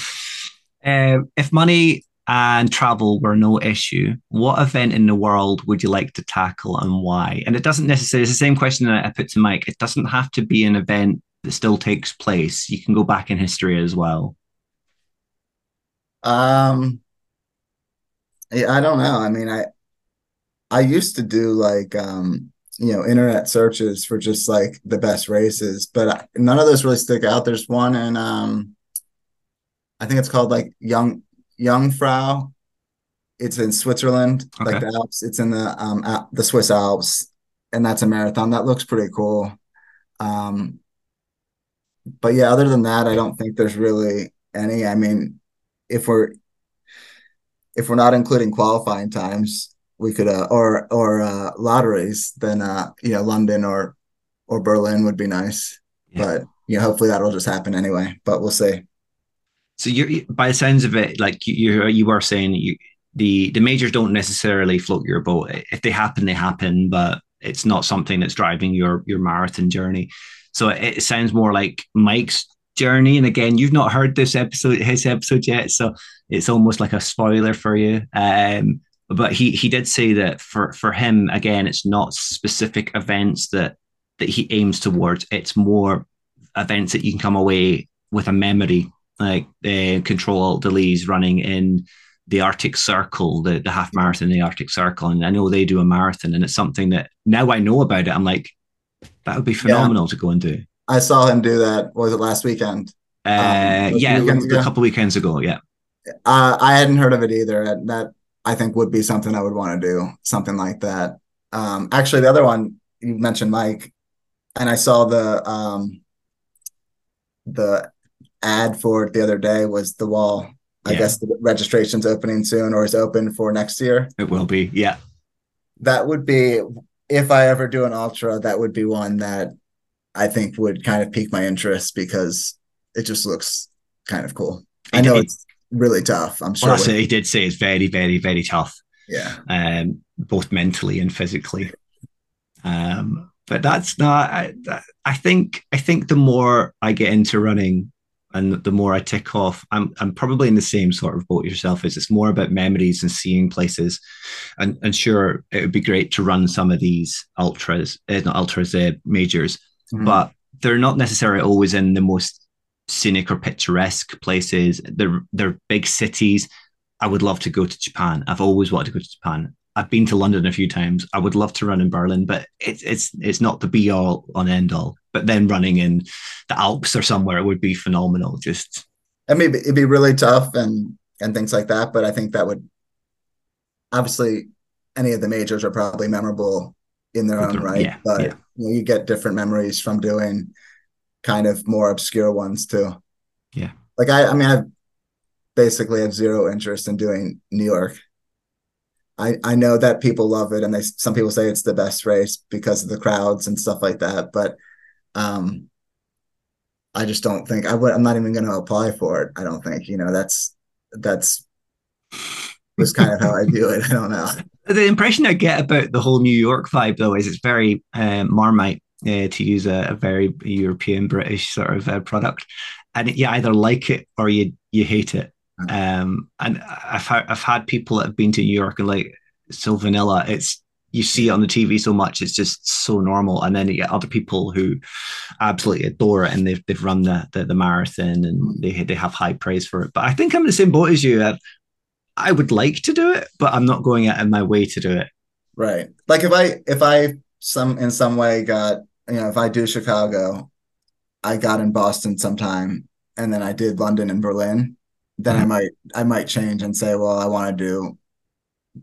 if money and travel were no issue, what event in the world would you like to tackle and why? And it doesn't necessarily, it's the same question that I put to Mike. It doesn't have to be an event that still takes place. You can go back in history as well. Um, I don't know. I mean, I, I used to do like, um, you know internet searches for just like the best races but none of those really stick out. There's one and um i think it's called like young jungfrau it's in switzerland okay. like the alps. It's in the um the swiss alps and that's a marathon. That looks pretty cool. Um but yeah other than that i don't think there's really any. I mean if we're if we're not including qualifying times we could uh, or or uh, lotteries, then uh, you know London or or Berlin would be nice. Yeah. But you know, hopefully that'll just happen anyway. But we'll see. So you, by the sounds of it, like you you were saying, you the the majors don't necessarily float your boat. If they happen, they happen, but it's not something that's driving your your marathon journey. So it, it sounds more like Mike's journey. And again, you've not heard this episode, his episode yet, so it's almost like a spoiler for you. Um, but he he did say that for for him, again, it's not specific events that that he aims towards. It's more events that you can come away with a memory, like uh, Control Delise running in the Arctic Circle, the, the half marathon, in the Arctic Circle. And I know they do a marathon, and it's something that now I know about it. I'm like, that would be phenomenal yeah. to go and do. I saw him do that. was it last weekend? Uh, um, yeah, a couple weekends ago. Yeah. Uh, I hadn't heard of it either. That I think would be something I would want to do, something like that. Um, actually, the other one you mentioned, Mike, and I saw the um, the ad for it the other day was the wall. I yeah. guess the registration's opening soon or is open for next year. It will be, yeah. That would be if I ever do an ultra, that would be one that I think would kind of pique my interest because it just looks kind of cool. I know it, it's really tough. I'm sure. Well, he did say it's very, very, very tough. Yeah. Um, both mentally and physically. Um, but that's not. I, I think. I think the more I get into running, and the more I tick off, I'm I'm probably in the same sort of boat yourself. Is it's more about memories and seeing places, and and sure, it would be great to run some of these ultras, uh, not ultras, uh, majors, mm-hmm. but they're not necessarily always in the most scenic or picturesque places. They're they're big cities. I would love to go to Japan. I've always wanted to go to Japan. I've been to London a few times. I would love to run in Berlin, but it's it's it's not the be all on end all. But then running in the Alps or somewhere it would be phenomenal. Just I mean, it'd be really tough and and things like that. But I think that would obviously any of the majors are probably memorable in their own right. Yeah, but yeah. You, know, you get different memories from doing kind of more obscure ones too. Yeah. Like I, I mean, I basically have zero interest in doing New York. I, I know that people love it and they some people say it's the best race because of the crowds and stuff like that but um I just don't think I would I'm not even going to apply for it I don't think you know that's that's just kind of how I view it I don't know the impression I get about the whole New York vibe though is it's very um, Marmite uh, to use a, a, very European British sort of uh, product, and you either like it or you you hate it. Mm. Um, and I've had, I've had people that have been to New York and like so vanilla. It's you see it on the TV so much, it's just so normal. And then you get other people who absolutely adore it and they've they've run the the, the marathon and mm. they they have high praise for it. But I think I'm in the same boat as you. Uh, I would like to do it, but I'm not going out of my way to do it. Right. Like if I if I some in some way got you know, if I do Chicago, I got in Boston sometime, and then I did London and Berlin, then mm-hmm. I might I might change and say, well, I want to do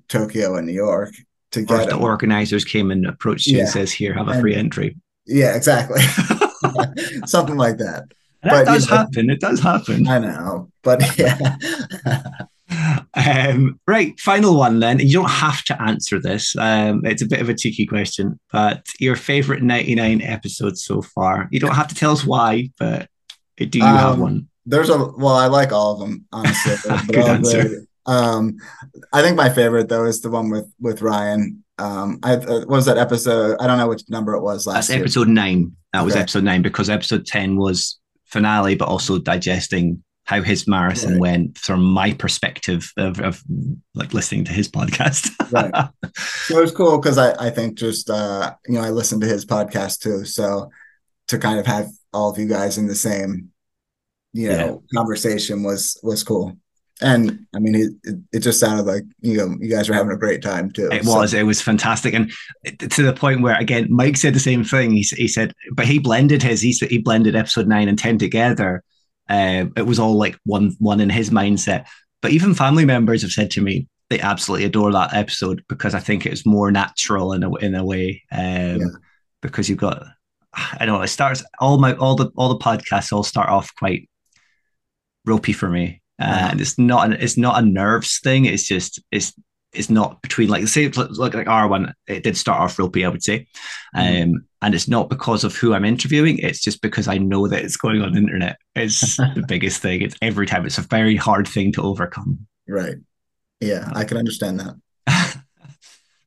Tokyo and New York to get. Or the organizers came and approached you yeah. and says, "Here, have a and, free entry." Yeah, exactly. Something like that. That but, does you know, happen. It does happen. I know, but yeah. Um, right, final one then. You don't have to answer this. Um, it's a bit of a cheeky question, but your favorite 99 episodes so far. You don't have to tell us why, but do you um, have one? There's a well, I like all of them, honestly. Good answer. Um, I think my favorite though is the one with with Ryan. Um, I uh, was that episode. I don't know which number it was last. That's year. episode nine. That okay. was episode nine because episode ten was finale, but also digesting how his marathon right. went from my perspective of, of, like listening to his podcast. right. So it was cool because I, I think just uh, you know I listened to his podcast too. So to kind of have all of you guys in the same you know yeah. conversation was was cool. And I mean, it, it just sounded like you know you guys were having a great time too. It so. was, it was fantastic, and to the point where again, Mike said the same thing. He, he said, but he blended his. He he blended episode nine and ten together, uh, it was all like one one in his mindset. But even family members have said to me they absolutely adore that episode because I think it's more natural in a in a way. Um, yeah. Because you've got, I don't know, it starts all my all the all the podcasts all start off quite ropey for me, uh, and it's not an, it's not a nerves thing. It's just it's it's not between like say like like our one it did start off ropey i would say mm-hmm. um and it's not because of who i'm interviewing it's just because i know that it's going on the internet. It's the biggest thing. It's every time. It's a very hard thing to overcome. Right. Yeah, I can understand that.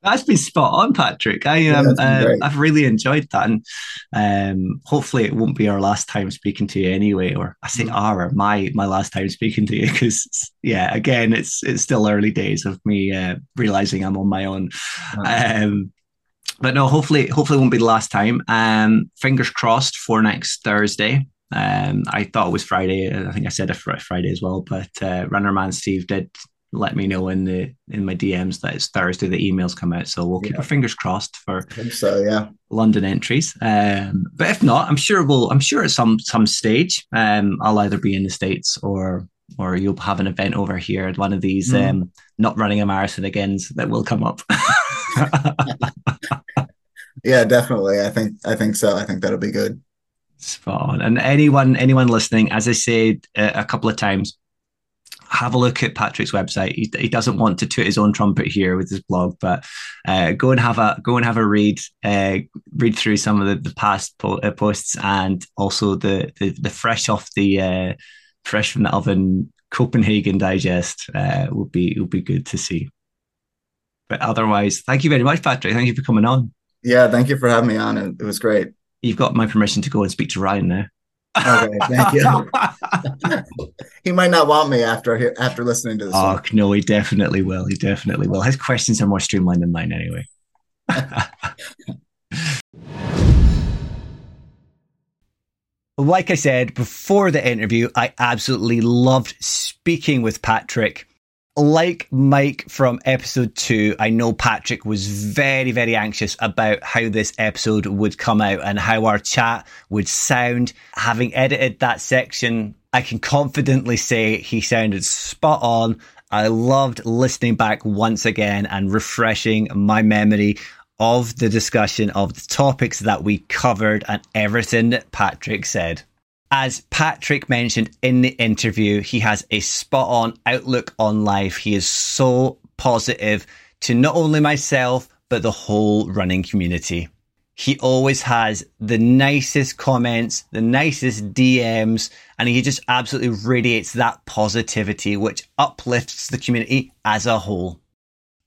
That's been spot on, Patrick. I um, yeah, uh, I've really enjoyed that, and um, hopefully it won't be our last time speaking to you anyway. Or I say mm-hmm. our my my last time speaking to you because yeah, again, it's it's still early days of me uh, realizing I'm on my own. Um, but no, hopefully hopefully it won't be the last time. Um, fingers crossed for next Thursday. Um, I thought it was Friday. I think I said it Friday as well, but uh, Runner Man Steve did let me know in the in my DMs that it's Thursday the emails come out. So we'll keep yeah. our fingers crossed for so, yeah. London entries. Um, but if not, I'm sure we'll I'm sure at some some stage um, I'll either be in the States or or you'll have an event over here at one of these mm. um, not running a marathon again that will come up. yeah, definitely. I think I think so. I think that'll be good. Spot on. And anyone anyone listening, as I said uh, a couple of times, have a look at Patrick's website. He, he, doesn't want to toot his own trumpet here with his blog, but uh, go and have a go and have a read, uh, read through some of the, the past po- uh, posts and also the, the, the fresh off the uh, fresh from the oven Copenhagen digest uh, will be will be good to see. But otherwise, thank you very much, Patrick. Thank you for coming on. Yeah, thank you for having me on. It, it was great. You've got my permission to go and speak to Ryan now. Okay, thank you. he might not want me after after listening to this. Oh no, he definitely will. He definitely will. His questions are more streamlined than mine, anyway. like I said before the interview, I absolutely loved speaking with Patrick like Mike from episode two, I know Patrick was very, very anxious about how this episode would come out and how our chat would sound. Having edited that section, I can confidently say he sounded spot on. I loved listening back once again and refreshing my memory of the discussion of the topics that we covered and everything that Patrick said. As Patrick mentioned in the interview, he has a spot on outlook on life. He is so positive to not only myself, but the whole running community. He always has the nicest comments, the nicest DMs, and he just absolutely radiates that positivity, which uplifts the community as a whole.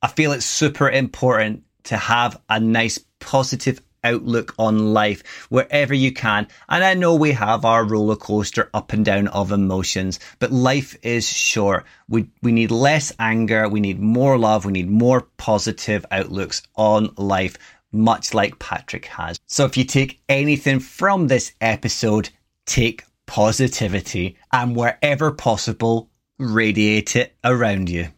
I feel it's super important to have a nice positive outlook on life wherever you can. And I know we have our roller coaster up and down of emotions, but life is short. We, we need less anger. We need more love. We need more positive outlooks on life, much like Patrick has. So if you take anything from this episode, take positivity and wherever possible, radiate it around you.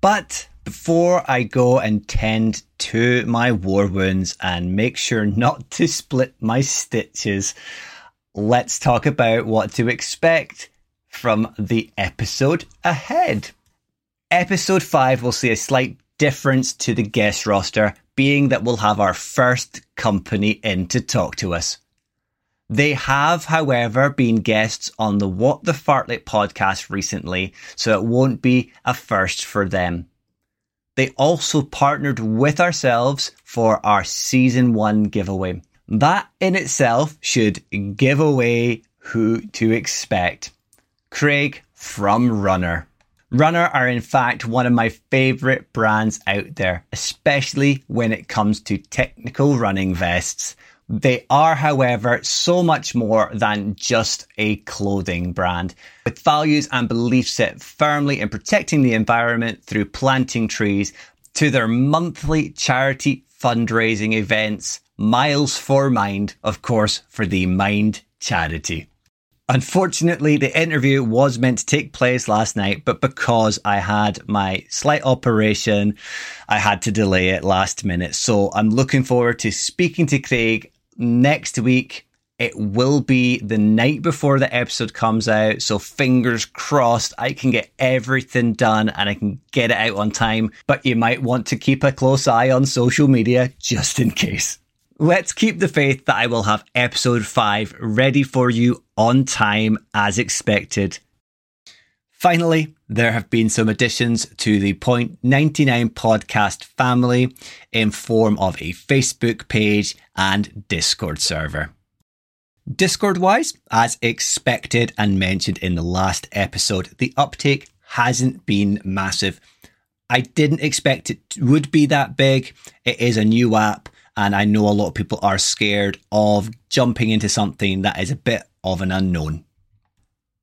But before I go and tend to my war wounds and make sure not to split my stitches, let's talk about what to expect from the episode ahead. Episode 5 will see a slight difference to the guest roster, being that we'll have our first company in to talk to us. They have, however, been guests on the What the Fartlek podcast recently, so it won't be a first for them. They also partnered with ourselves for our season one giveaway. That in itself should give away who to expect. Craig from Runr. Runr are in fact one of my favorite brands out there, especially when it comes to technical running vests. They are, however, so much more than just a clothing brand, with values and beliefs set firmly in protecting the environment through planting trees to their monthly charity fundraising events, Miles for Mind, of course, for the Mind charity. Unfortunately, the interview was meant to take place last night, but because I had my slight operation, I had to delay it last minute. So I'm looking forward to speaking to Craig next week. It will be the night before the episode comes out. So fingers crossed I can get everything done and I can get it out on time. But you might want to keep a close eye on social media just in case. Let's keep the faith that I will have episode 5 ready for you on time as expected. Finally, there have been some additions to the Point 99 podcast family in form of a Facebook page and Discord server. Discord wise, as expected and mentioned in the last episode, the uptake hasn't been massive. I didn't expect it would be that big. It is a new app, and I know a lot of people are scared of jumping into something that is a bit of an unknown.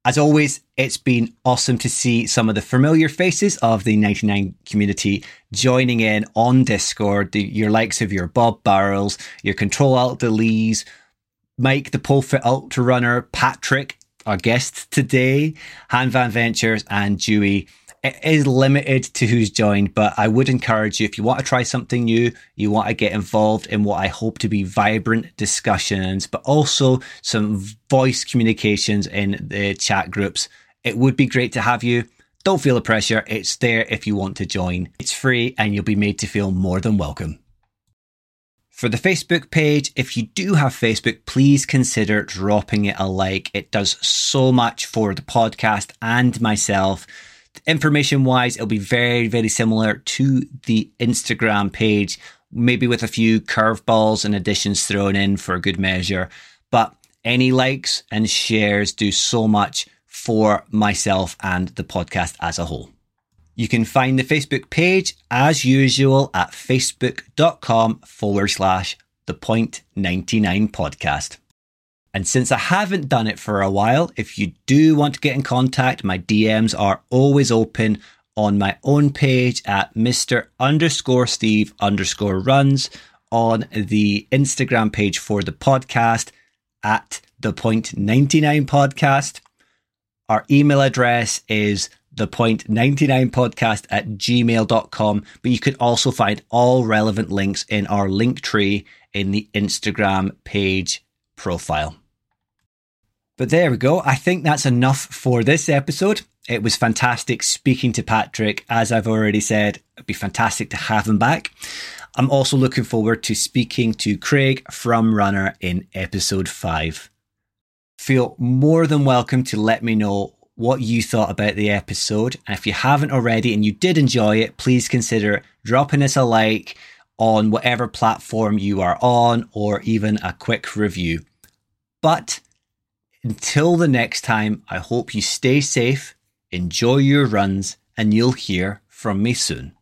As always, it's been awesome to see some of the familiar faces of the 99 community joining in on Discord. The, your likes of your Bob Barrels, your Control Alt Delees, Mike the Pole Fit Ultra Runner, Patrick, our guest today, Han Van Ventures, and Dewey it is limited to who's joined, but I would encourage you if you want to try something new, you want to get involved in what I hope to be vibrant discussions, but also some voice communications in the chat groups. It would be great to have you. Don't feel the pressure. It's there if you want to join. It's free and you'll be made to feel more than welcome. For the Facebook page, if you do have Facebook, please consider dropping it a like. It does so much for the podcast and myself. Information wise, it'll be very, very similar to the Instagram page, maybe with a few curveballs and additions thrown in for good measure. But any likes and shares do so much for myself and the podcast as a whole. You can find the Facebook page as usual at facebook.com forward slash the point 99 podcast. And since I haven't done it for a while, if you do want to get in contact, my DMs are always open on my own page at Mr. underscore Steve underscore runs on the Instagram page for the podcast at the point 99 podcast. Our email address is the point 99 podcast at gmail.com, but you can also find all relevant links in our link tree in the Instagram page profile. But there we go. I think that's enough for this episode. It was fantastic speaking to Patrick. As I've already said, it'd be fantastic to have him back. I'm also looking forward to speaking to Craig from Runr in episode five. Feel more than welcome to let me know what you thought about the episode. And if you haven't already and you did enjoy it, please consider dropping us a like on whatever platform you are on or even a quick review. But until the next time, I hope you stay safe, enjoy your runs, and you'll hear from me soon.